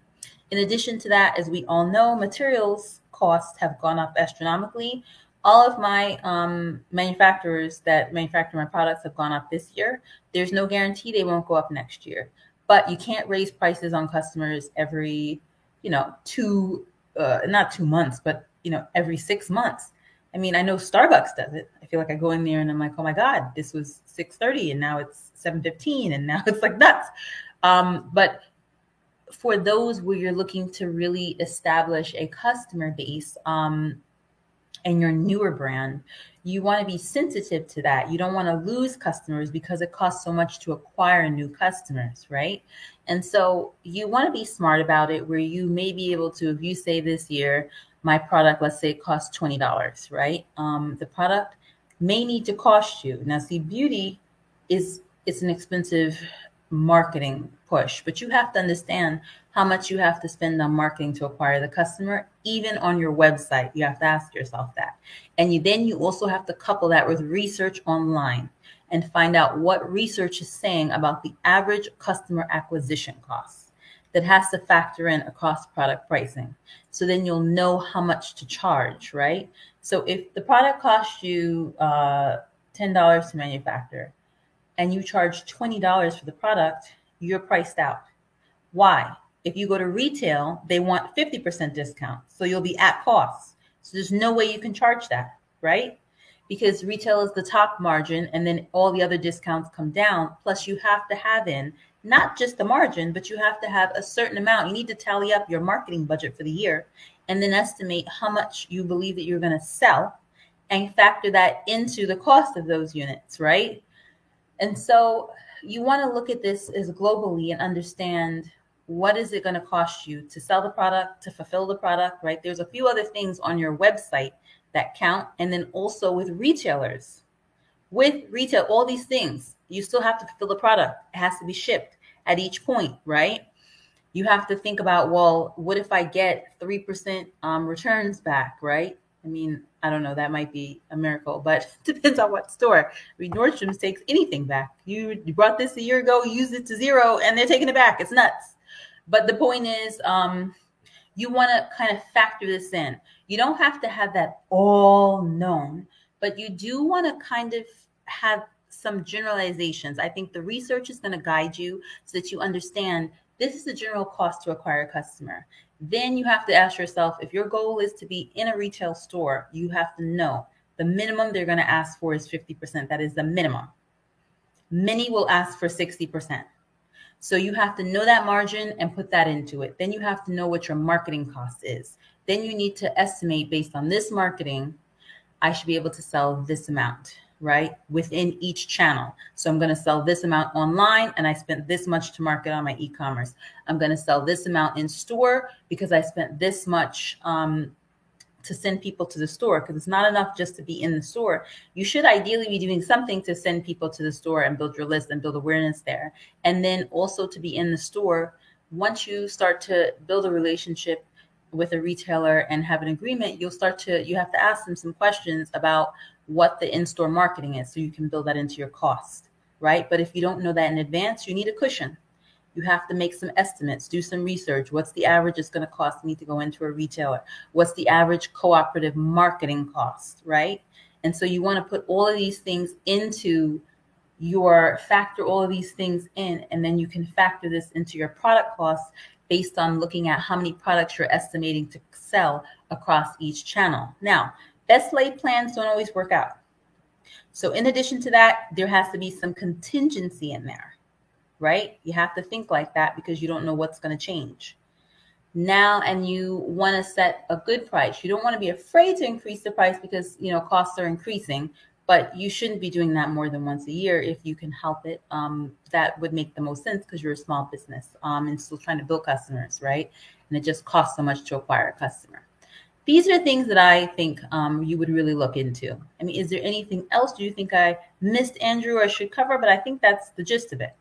In addition to that, as we all know, materials costs have gone up astronomically. All of my um, manufacturers that manufacture my products have gone up this year. There's no guarantee they won't go up next year, but you can't raise prices on customers every, you know, two, uh, not two months, but you know, every six months. I mean, I know Starbucks does it. I feel like I go in there and I'm like, oh my God, this was 6:30 and now it's 7:15 and now it's like nuts. Um, but for those where you're looking to really establish a customer base um, and your newer brand, you want to be sensitive to that. You don't want to lose customers because it costs so much to acquire new customers, right? And so you want to be smart about it where you may be able to, if you say this year, my product, let's say costs $20, right? Um, the product may need to cost you. Now, see, beauty is it's an expensive marketing push, but you have to understand how much you have to spend on marketing to acquire the customer, even on your website. You have to ask yourself that. And you then you also have to couple that with research online and find out what research is saying about the average customer acquisition costs that has to factor in across product pricing. So then you'll know how much to charge, right? So if the product costs you uh, $10 to manufacture and you charge $20 for the product, you're priced out. Why? If you go to retail, they want 50% discount. So you'll be at cost. So there's no way you can charge that, right? Because retail is the top margin and then all the other discounts come down. Plus, you have to have in not just the margin, but you have to have a certain amount. You need to tally up your marketing budget for the year and then estimate how much you believe that you're going to sell and factor that into the cost of those units, right? And so you want to look at this as globally and understand what is it going to cost you to sell the product, to fulfill the product, right? There's a few other things on your website that count. And then also with retailers, with retail, all these things, you still have to fulfill the product. It has to be shipped at each point, right? You have to think about, well, what if I get 3% um, returns back, right? I mean, I don't know, that might be a miracle, but depends on what store. I mean, Nordstrom's takes anything back. You, you brought this a year ago, used it to zero, and they're taking it back. It's nuts. But the point is, um, you want to kind of factor this in. You don't have to have that all known, but you do want to kind of have some generalizations. I think the research is going to guide you so that you understand this is the general cost to acquire a customer. Then you have to ask yourself if your goal is to be in a retail store, you have to know the minimum they're going to ask for is 50%. That is the minimum. Many will ask for 60%. So you have to know that margin and put that into it. Then you have to know what your marketing cost is. Then you need to estimate based on this marketing, I should be able to sell this amount, right? Within each channel. So I'm going to sell this amount online and I spent this much to market on my e-commerce. I'm going to sell this amount in store because I spent this much um, to send people to the store because it's not enough just to be in the store. You should ideally be doing something to send people to the store and build your list and build awareness there. And then also to be in the store, once you start to build a relationship with a retailer and have an agreement, you'll start to, you have to ask them some questions about what the in store marketing is so you can build that into your cost, right? But if you don't know that in advance, you need a cushion you have to make some estimates, do some research. What's the average it's going to cost me to go into a retailer? What's the average cooperative marketing cost, right? And so you want to put all of these things into your factor all of these things in, and then you can factor this into your product costs based on looking at how many products you're estimating to sell across each channel. Now, best laid plans don't always work out. So, in addition to that, there has to be some contingency in there right? You have to think like that because you don't know what's going to change. Now, and you want to set a good price. You don't want to be afraid to increase the price because, you know, costs are increasing, but you shouldn't be doing that more than once a year if you can help it. Um, that would make the most sense because you're a small business um, and still trying to build customers, right? And it just costs so much to acquire a customer. These are things that I think um, you would really look into. I mean, is there anything else? Do you think I missed, Andrew, or should cover? But I think that's the gist of it.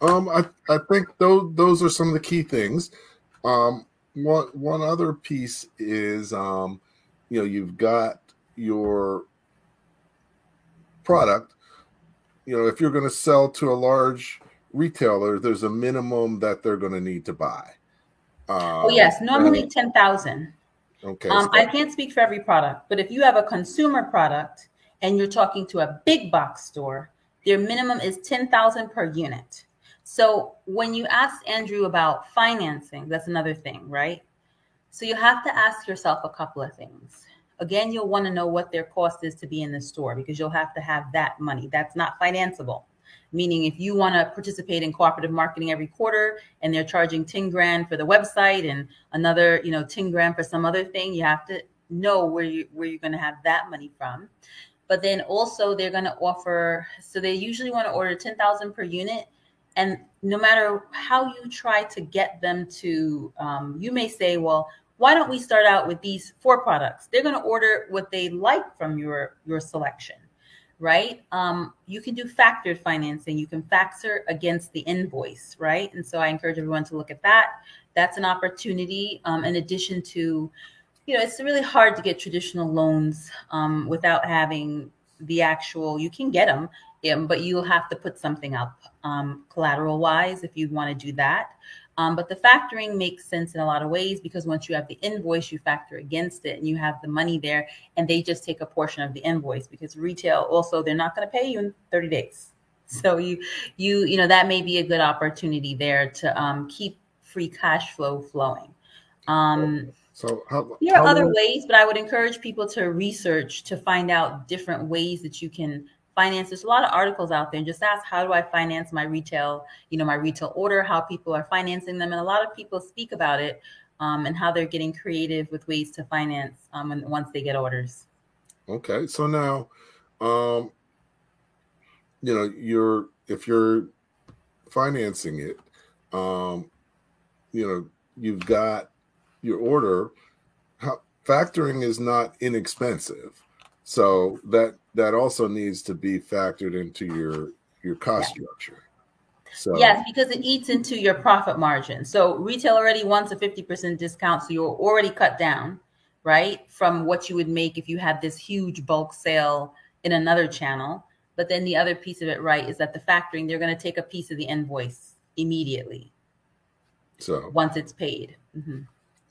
Um, I, I think those those are some of the key things. Um, one one other piece is um, you know, you've got your product. You know, if you're going to sell to a large retailer, there's a minimum that they're going to need to buy. Um, oh yes, normally ten thousand. Okay. Um, so. I can't speak for every product, but if you have a consumer product and you're talking to a big box store, their minimum is ten thousand per unit. So when you ask Andrew about financing, that's another thing, right? So you have to ask yourself a couple of things. Again, you'll want to know what their cost is to be in the store because you'll have to have that money. That's not financeable. Meaning, if you want to participate in cooperative marketing every quarter and they're charging 10 grand for the website and another, you know, 10 grand for some other thing, you have to know where you where you're going to have that money from. But then also they're going to offer so they usually want to order 10,000 per unit. And no matter how you try to get them to um, you may say well why don't we start out with these four products? They're going to order what they like from your your selection right? Um, you can do factored financing. You can factor against the invoice right? And so i encourage everyone to look at that. That's an opportunity um, in addition to you know it's really hard to get traditional loans um, without having the actual you can get them um, but you'll have to put something up um, collateral wise if you want to do that. Um, but the factoring makes sense in a lot of ways because once you have the invoice, you factor against it and you have the money there, and they just take a portion of the invoice because retail also they're not going to pay you in 30 days. So you you you know that may be a good opportunity there to um, keep free cash flow flowing. Um, so how, there are other ways, but I would encourage people to research to find out different ways that you can finance there's a lot of articles out there just ask how do i finance my retail you know my retail order how people are financing them. And a lot of people speak about it um, and how they're getting creative with ways to finance um, once they get orders. Okay so now um, you know you're if you're financing it um, you know you've got your order. How, factoring is not inexpensive so that that also needs to be factored into your your cost yeah. structure. So yes, because it eats into your profit margin. So retail already wants a 50% discount, so you're already cut down, right? From what you would make if you had this huge bulk sale in another channel. But then the other piece of it, right, is that the factoring, they're going to take a piece of the invoice immediately. So once it's paid. Mm-hmm.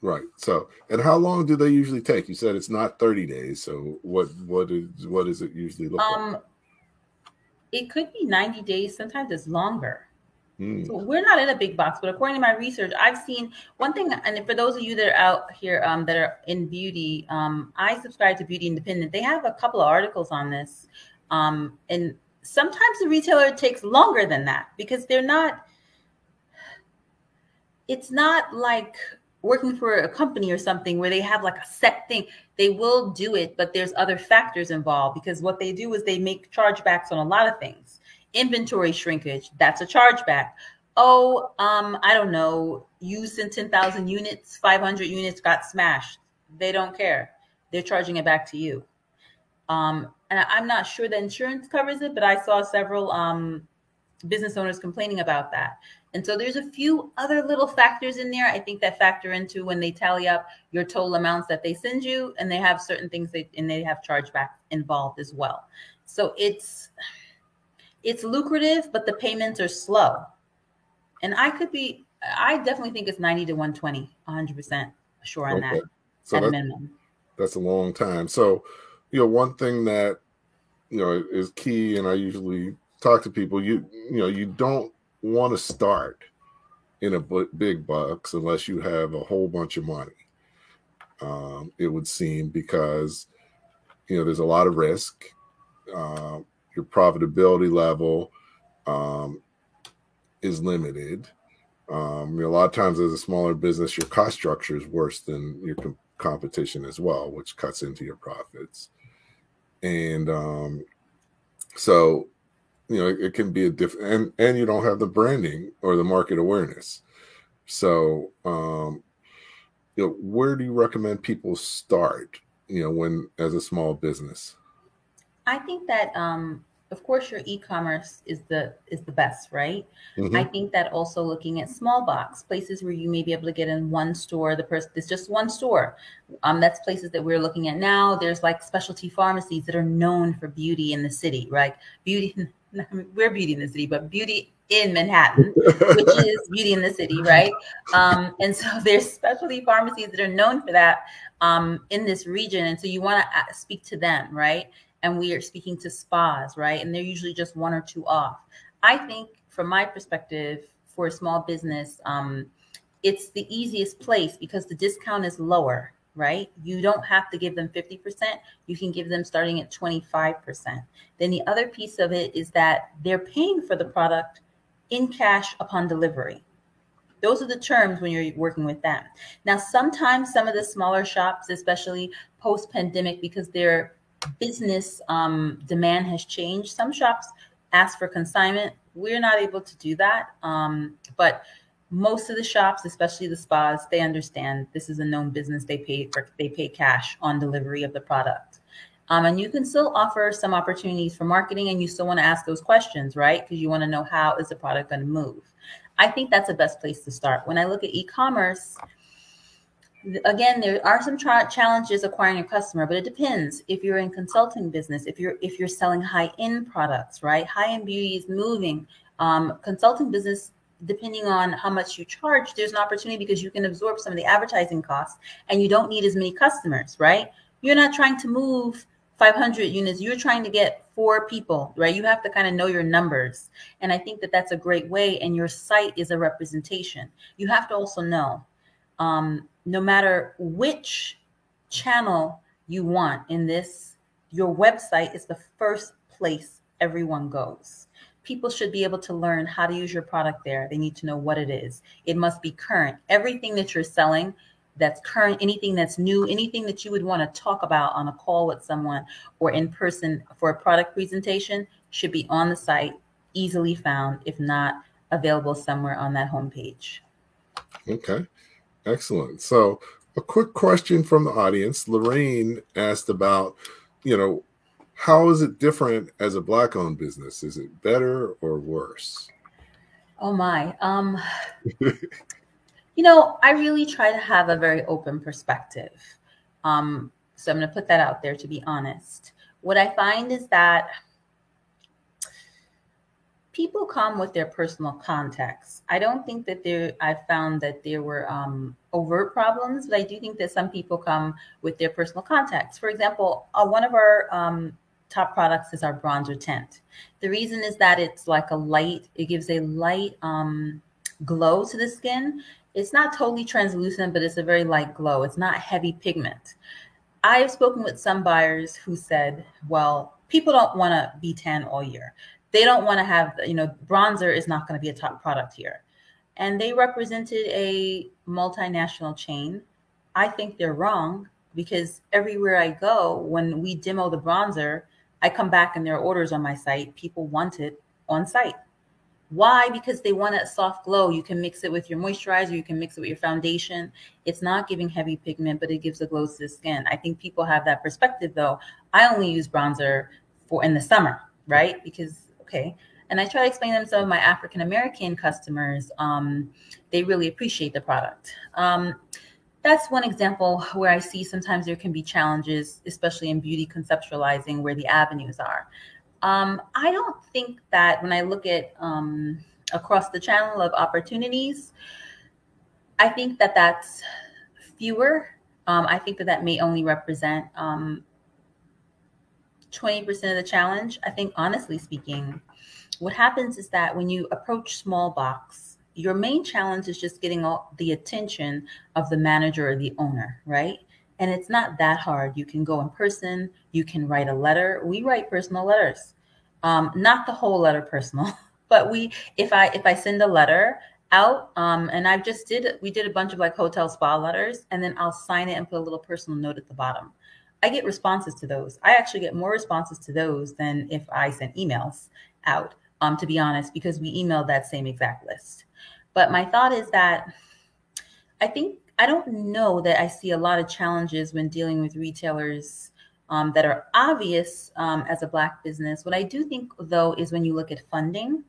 Right. So, and how long do they usually take? You said it's not 30 days. So, what what is what does it usually look um, like? It could be 90 days, sometimes it's longer. Mm. So we're not in a big box, but according to my research, I've seen one thing. And for those of you that are out here um, that are in beauty, um, I subscribe to Beauty Independent. They have a couple of articles on this, um, and sometimes the retailer takes longer than that because they're not. It's not like working for a company or something where they have like a set thing. They will do it, but there's other factors involved because what they do is they make chargebacks on a lot of things. Inventory shrinkage that's a chargeback. Oh um i don't know you sent 10,000 units 500 units got smashed. They don't care. They're charging it back to you. Um and i'm not sure the insurance covers it but i saw several um business owners complaining about that and so there's a few other little factors in there i think that factor into when they tally up your total amounts that they send you and they have certain things they and they have chargeback involved as well so it's it's lucrative, but the payments are slow. And I could be, I definitely think it's 90 to 120, 100% sure on okay. that so at minimum. That's a long time. So, you know, one thing that, you know, is key, and I usually talk to people, you, you know, you don't want to start in a big box unless you have a whole bunch of money. Um, it would seem because, you know, there's a lot of risk. Uh, your profitability level um, is limited. Um, you know, a lot of times, as a smaller business, your cost structure is worse than your com- competition as well, which cuts into your profits. And um, so, you know, it, it can be a different, and and you don't have the branding or the market awareness. So, um, you know, where do you recommend people start? You know, when as a small business. I think that um, of course your e-commerce is the is the best, right? Mm-hmm. I think that also looking at small box places where you may be able to get in one store, the person it's just one store. Um, that's places that we're looking at now. There's like specialty pharmacies that are known for beauty in the city, right? Beauty, we're beauty in the city, but beauty in Manhattan, which is beauty in the city, right? Um, and so there's specialty pharmacies that are known for that um, in this region, and so you want to uh, speak to them, right? and we are speaking to spas, right? And they're usually just one or two off. I think, from my perspective, for a small business, um, it's the easiest place because the discount is lower, right? You don't have to give them 50%. You can give them starting at 25%. Then the other piece of it is that they're paying for the product in cash upon delivery. Those are the terms when you're working with them. Now, sometimes some of the smaller shops, especially post pandemic, because they're business um, demand has changed. Some shops ask for consignment. We're not able to do that. Um, but most of the shops, especially the spas, they understand this is a known business. They pay for they pay cash on delivery of the product. Um, and you can still offer some opportunities for marketing and you still want to ask those questions, right? Because you want to know how is the product going to move. I think that's the best place to start. When I look at e-commerce, again there are some tra- challenges acquiring a customer but it depends if you're in consulting business if you're if you're selling high end products right high end beauty is moving um, consulting business depending on how much you charge there's an opportunity because you can absorb some of the advertising costs and you don't need as many customers right? You're not trying to move 500 units. You're trying to get four people right? You have to kind of know your numbers. And i think that that's a great way and your site is a representation. You have to also know um, no matter which channel you want in this, your website is the first place everyone goes. People should be able to learn how to use your product there. They need to know what it is. It must be current. Everything that you're selling that's current, anything that's new, anything that you would want to talk about on a call with someone or in person for a product presentation should be on the site, easily found, if not available somewhere on that homepage. Okay. Excellent. So, a quick question from the audience. Lorraine asked about, you know, how is it different as a black owned business? Is it better or worse? Oh my. Um you know, I really try to have a very open perspective. Um so I'm going to put that out there to be honest. What I find is that people come with their personal context. I don't think that there, I found that there were um, overt problems, but I do think that some people come with their personal context. For example, uh, one of our um, top products is our bronzer tint. The reason is that it's like a light, it gives a light um, glow to the skin. It's not totally translucent, but it's a very light glow. It's not heavy pigment. I have spoken with some buyers who said, well, people don't want to be tan all year. They don't want to have, you know, bronzer is not going to be a top product here. And they represented a multinational chain. I think they're wrong because everywhere I go, when we demo the bronzer, I come back and there are orders on my site. People want it on site. Why? Because they want that soft glow. You can mix it with your moisturizer, you can mix it with your foundation. It's not giving heavy pigment, but it gives a glow to the skin. I think people have that perspective though. I only use bronzer for in the summer, right? Because okay. And I try to explain them to some of my African American customers. Um, they really appreciate the product. Um, that's one example where I see sometimes there can be challenges, especially in beauty conceptualizing where the avenues are. Um, I don't think that when I look at um, across the channel of opportunities, I think that that's fewer. Um, I think that that may only represent 20% um, of the challenge. I think, honestly speaking, what happens is that when you approach small box, your main challenge is just getting all the attention of the manager or the owner, right? And it's not that hard. You can go in person, you can write a letter. We write personal letters. Um, not the whole letter personal, but we if I if I send a letter out um, and I've just did we did a bunch of like hotel spa letters and then I'll sign it and put a little personal note at the bottom. I get responses to those. I actually get more responses to those than if I sent emails out um, to be honest, because we emailed that same exact list. But my thought is that I think I don't know that I see a lot of challenges when dealing with retailers um, that are obvious um, as a Black business. What I do think, though, is when you look at funding,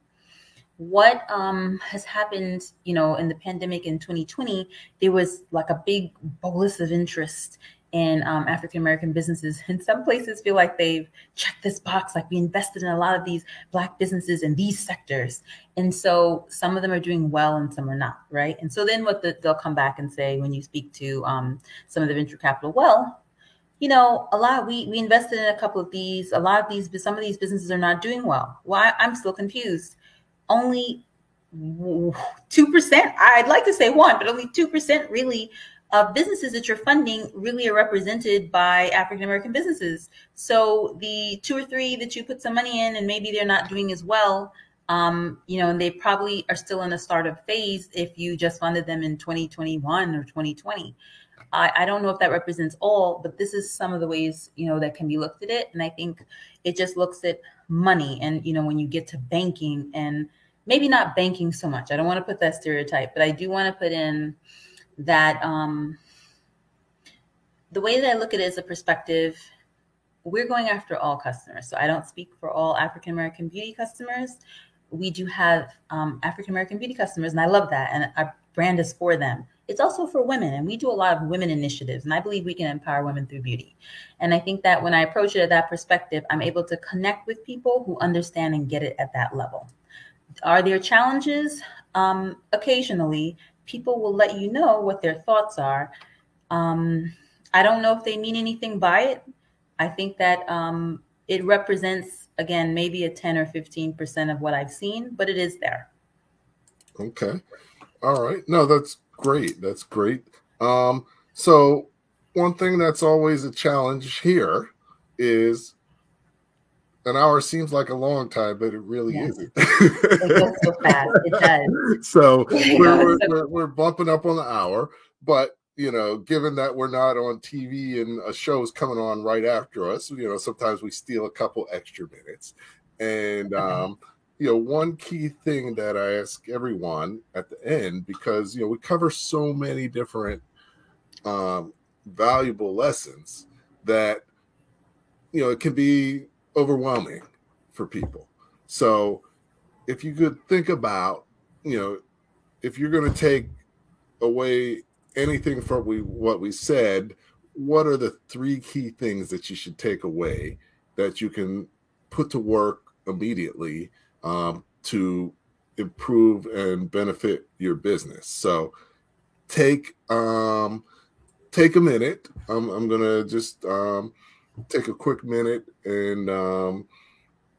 what um, has happened, you know, in the pandemic in 2020, there was like a big bolus of interest in um, African American businesses. And some places feel like they've checked this box, like we invested in a lot of these Black businesses in these sectors. And so some of them are doing well and some are not, right? And so then what the, they'll come back and say when you speak to um, some of the venture capital, well, you know, a lot we we invested in a couple of these. A lot of these, some of these businesses are not doing well. Why? I'm still confused. Only two percent. I'd like to say one, but only two percent really uh, businesses that you're funding really are represented by African American businesses. So the two or three that you put some money in and maybe they're not doing as well, um, you know, and they probably are still in a startup phase if you just funded them in 2021 or 2020. I, I don't know if that represents all, but this is some of the ways, you know, that can be looked at it. And I think it just looks at money and, you know, when you get to banking and maybe not banking so much. I don't want to put that stereotype, but I do want to put in that um, the way that I look at it is a perspective, we're going after all customers. So I don't speak for all African American beauty customers. We do have um, African American beauty customers, and I love that. And our brand is for them. It's also for women, and we do a lot of women initiatives, and I believe we can empower women through beauty. And I think that when I approach it at that perspective, I'm able to connect with people who understand and get it at that level. Are there challenges? Um, occasionally, people will let you know what their thoughts are. Um, I don't know if they mean anything by it. I think that um, it represents, again, maybe a 10 or 15% of what I've seen, but it is there. Okay. All right. No, that's great. That's great. Um, so, one thing that's always a challenge here is an hour seems like a long time, but it really yes. isn't. it goes so fast. It does. So we're, we're, we're, bumping up on the hour, but you know, given that we're not on TV and a show is coming on right after us, you know, sometimes we steal a couple extra minutes. And um, you know, one key thing that I ask everyone at the end, because you know, we cover so many different um valuable lessons that you know it can be overwhelming for people. So if you could think about, you know, if you're going to take away anything from we what we said, what are the three key things that you should take away that you can put to work immediately um, to improve and benefit your business. So take um take a minute. I'm I'm gonna just um take a quick minute and um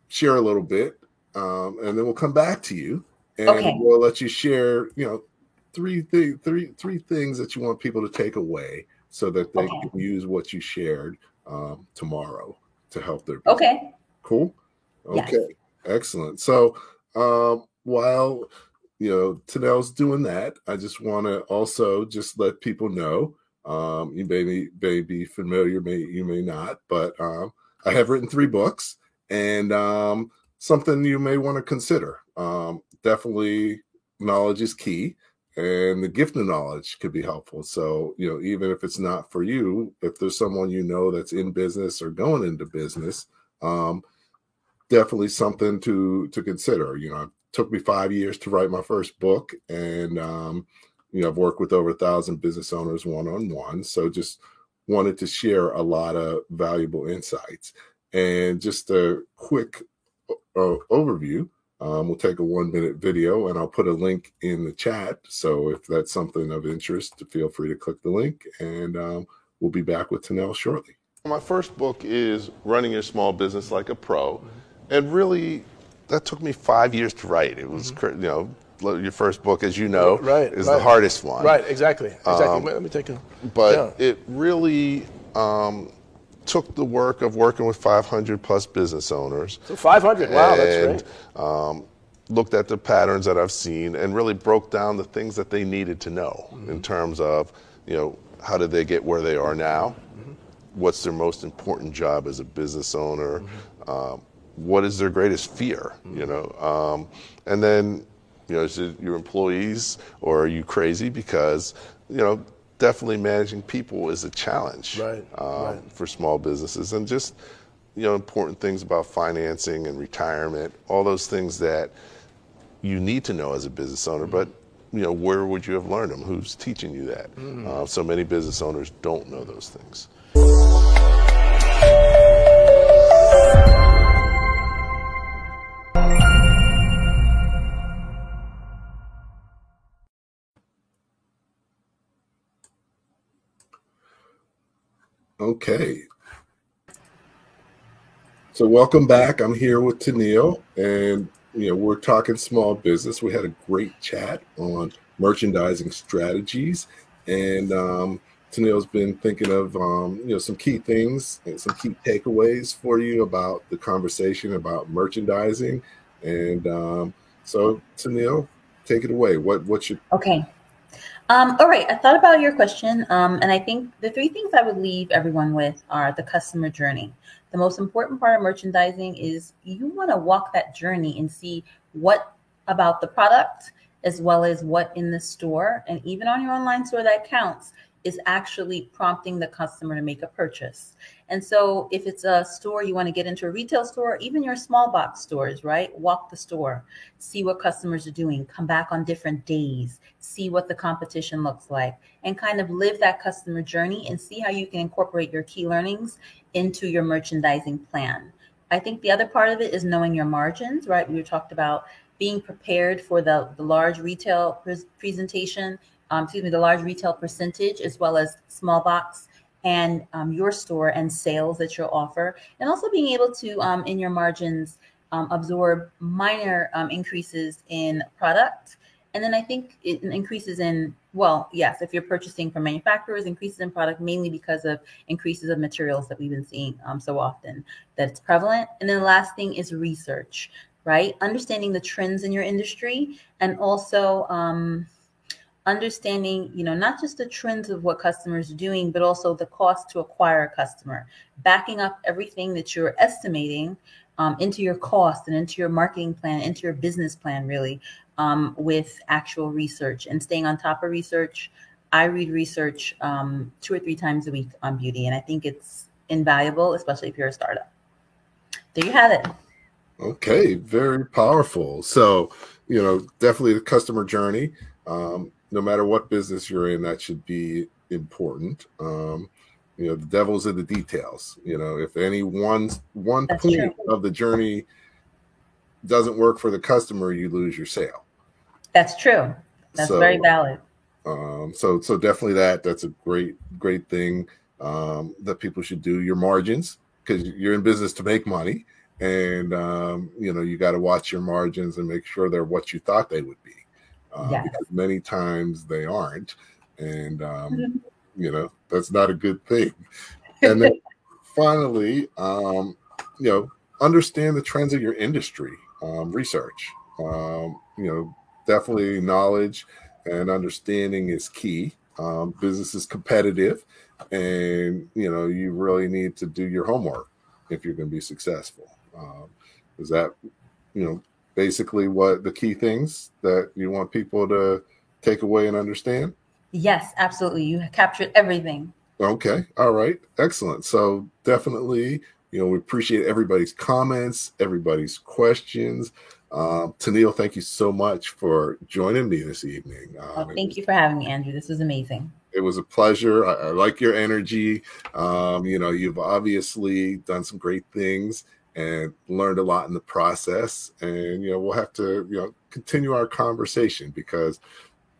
share a little bit. Um, and then we'll come back to you and Okay. we'll let you share, you know, three th- three three things that you want people to take away so that they Okay. can use what you shared um, tomorrow to help their. Okay. Cool. Yes. Okay. Excellent. So um, while you know Tennille's doing that, I just want to also just let people know. Um, you may be, may be familiar, may you may not, but um, I have written three books, and um, something you may want to consider. Um, definitely, knowledge is key, and the gift of knowledge could be helpful. So, you know, even if it's not for you, if there's someone you know that's in business or going into business, um, definitely something to to consider. You know, it took me five years to write my first book, and um, you know, I've worked with over a thousand business owners one on one. So, just wanted to share a lot of valuable insights. And just a quick uh, overview. Um, we'll take a one minute video and I'll put a link in the chat. So if that's something of interest, feel free to click the link and um, we'll be back with Tennille shortly. My first book is Running Your Small Business Like a Pro. And really, that took me five years to write. It was, cr you know, your first book, as you know, Right, is right. the hardest one. Right, exactly. Exactly. Um, Wait, Let me take a. But yeah. it really um, took the work of working with 500 plus business owners. So 500. Wow, that's and, great. Um, looked at the patterns that I've seen and really broke down the things that they needed to know Mm-hmm. in terms of, you know, how did they get where they are now? Mm-hmm. What's their most important job as a business owner? Mm-hmm. Um, what is their greatest fear? You know, um, and then, you know, is it your employees or are you crazy? Because, you know, definitely managing people is a challenge Right, um, right. for small businesses. And just you know important things about financing and retirement all those things that you need to know as a business owner. But you know where would you have learned them? Who's teaching you that? Uh, so many business owners don't know those things Okay. So welcome back. I'm here with Tennille, and you know we're talking small business. We had a great chat on merchandising strategies, and um, Tennille's been thinking of um, you know some key things and some key takeaways for you about the conversation about merchandising. And um, so, Tennille, take it away. What what's your Okay. Um, all right. I thought about your question, um, and I think the three things I would leave everyone with are the customer journey. The most important part of merchandising is you want to walk that journey and see what about the product as well as what in the store and even on your online store that counts is actually prompting the customer to make a purchase. And so if it's a store you want to get into a retail store, even your small box stores, right? Walk the store, see what customers are doing, come back on different days, see what the competition looks like, and kind of live that customer journey and see how you can incorporate your key learnings into your merchandising plan. I think the other part of it is knowing your margins, right? We talked about being prepared for the, the large retail pres- presentation, um, excuse me, the large retail percentage, as well as small box and um, your store and sales that you'll offer, and also being able to, um, in your margins, um, absorb minor um, increases in product. And then I think it increases in, well, yes, if you're purchasing from manufacturers, increases in product mainly because of increases of materials that we've been seeing um, so often that it's prevalent. And then the last thing is research, right? Understanding the trends in your industry and also um, understanding, you know, not just the trends of what customers are doing, but also the cost to acquire a customer, backing up everything that you're estimating um, into your cost and into your marketing plan, into your business plan, really, um, with actual research and staying on top of research. I read research um, two or three times a week on beauty, and I think it's invaluable, especially if you're a startup. There you have it. Okay, very powerful. So, you know, definitely the customer journey. Um, no matter what business you're in, that should be important. Um, you know, the devil's in the details. You know, if any one one That's point true. of the journey doesn't work for the customer, you lose your sale. That's true. That's So- very valid. Um, so so definitely that that's a great great thing um, that people should do. Your margins because you're in business to make money, and um, you know you got to watch your margins and make sure they're what you thought they would be. Uh, Yes. Because many times they aren't, and um, Mhm. you know that's not a good thing. And then finally, um, you know, understand the trends of your industry. Um, research. Um, you know, definitely knowledge and understanding is key. Um, business is competitive, and you know you really need to do your homework if you're going to be successful. Um, is that you know basically what the key things that you want people to take away and understand? Yes, absolutely. You captured everything. Okay. All right. Excellent. So definitely, you know, we appreciate everybody's comments, everybody's questions. Um, Tennille, thank you so much for joining me this evening. Um, thank you for having me, Andrew. This was amazing. it was a pleasure. I, I like your energy. Um, you know, you've obviously done some great things and learned a lot in the process. And you know, we'll have to you know continue our conversation because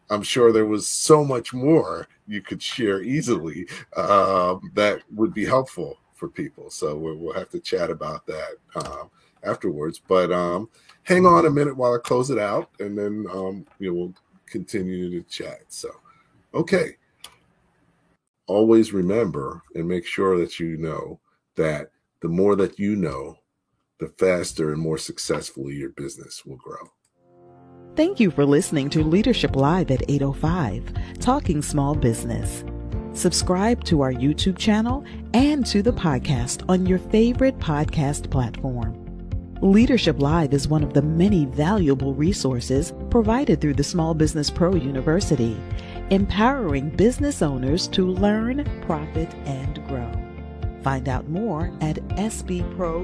I'm sure there was so much more you could share easily um, that would be helpful for people. So we'll, have to chat about that um, afterwards. But um, hang on a minute while I close it out, and then um, you know we'll continue to chat. So, okay always remember and make sure that you know that the more that you know, the faster and more successfully your business will grow. Thank you for listening to Leadership Live at 805, Talking Small Business. Subscribe to our YouTube channel and to the podcast on your favorite podcast platform. Leadership Live is one of the many valuable resources provided through the Small Business Pro University, empowering business owners to learn, profit, and grow. Find out more at sbpro.com.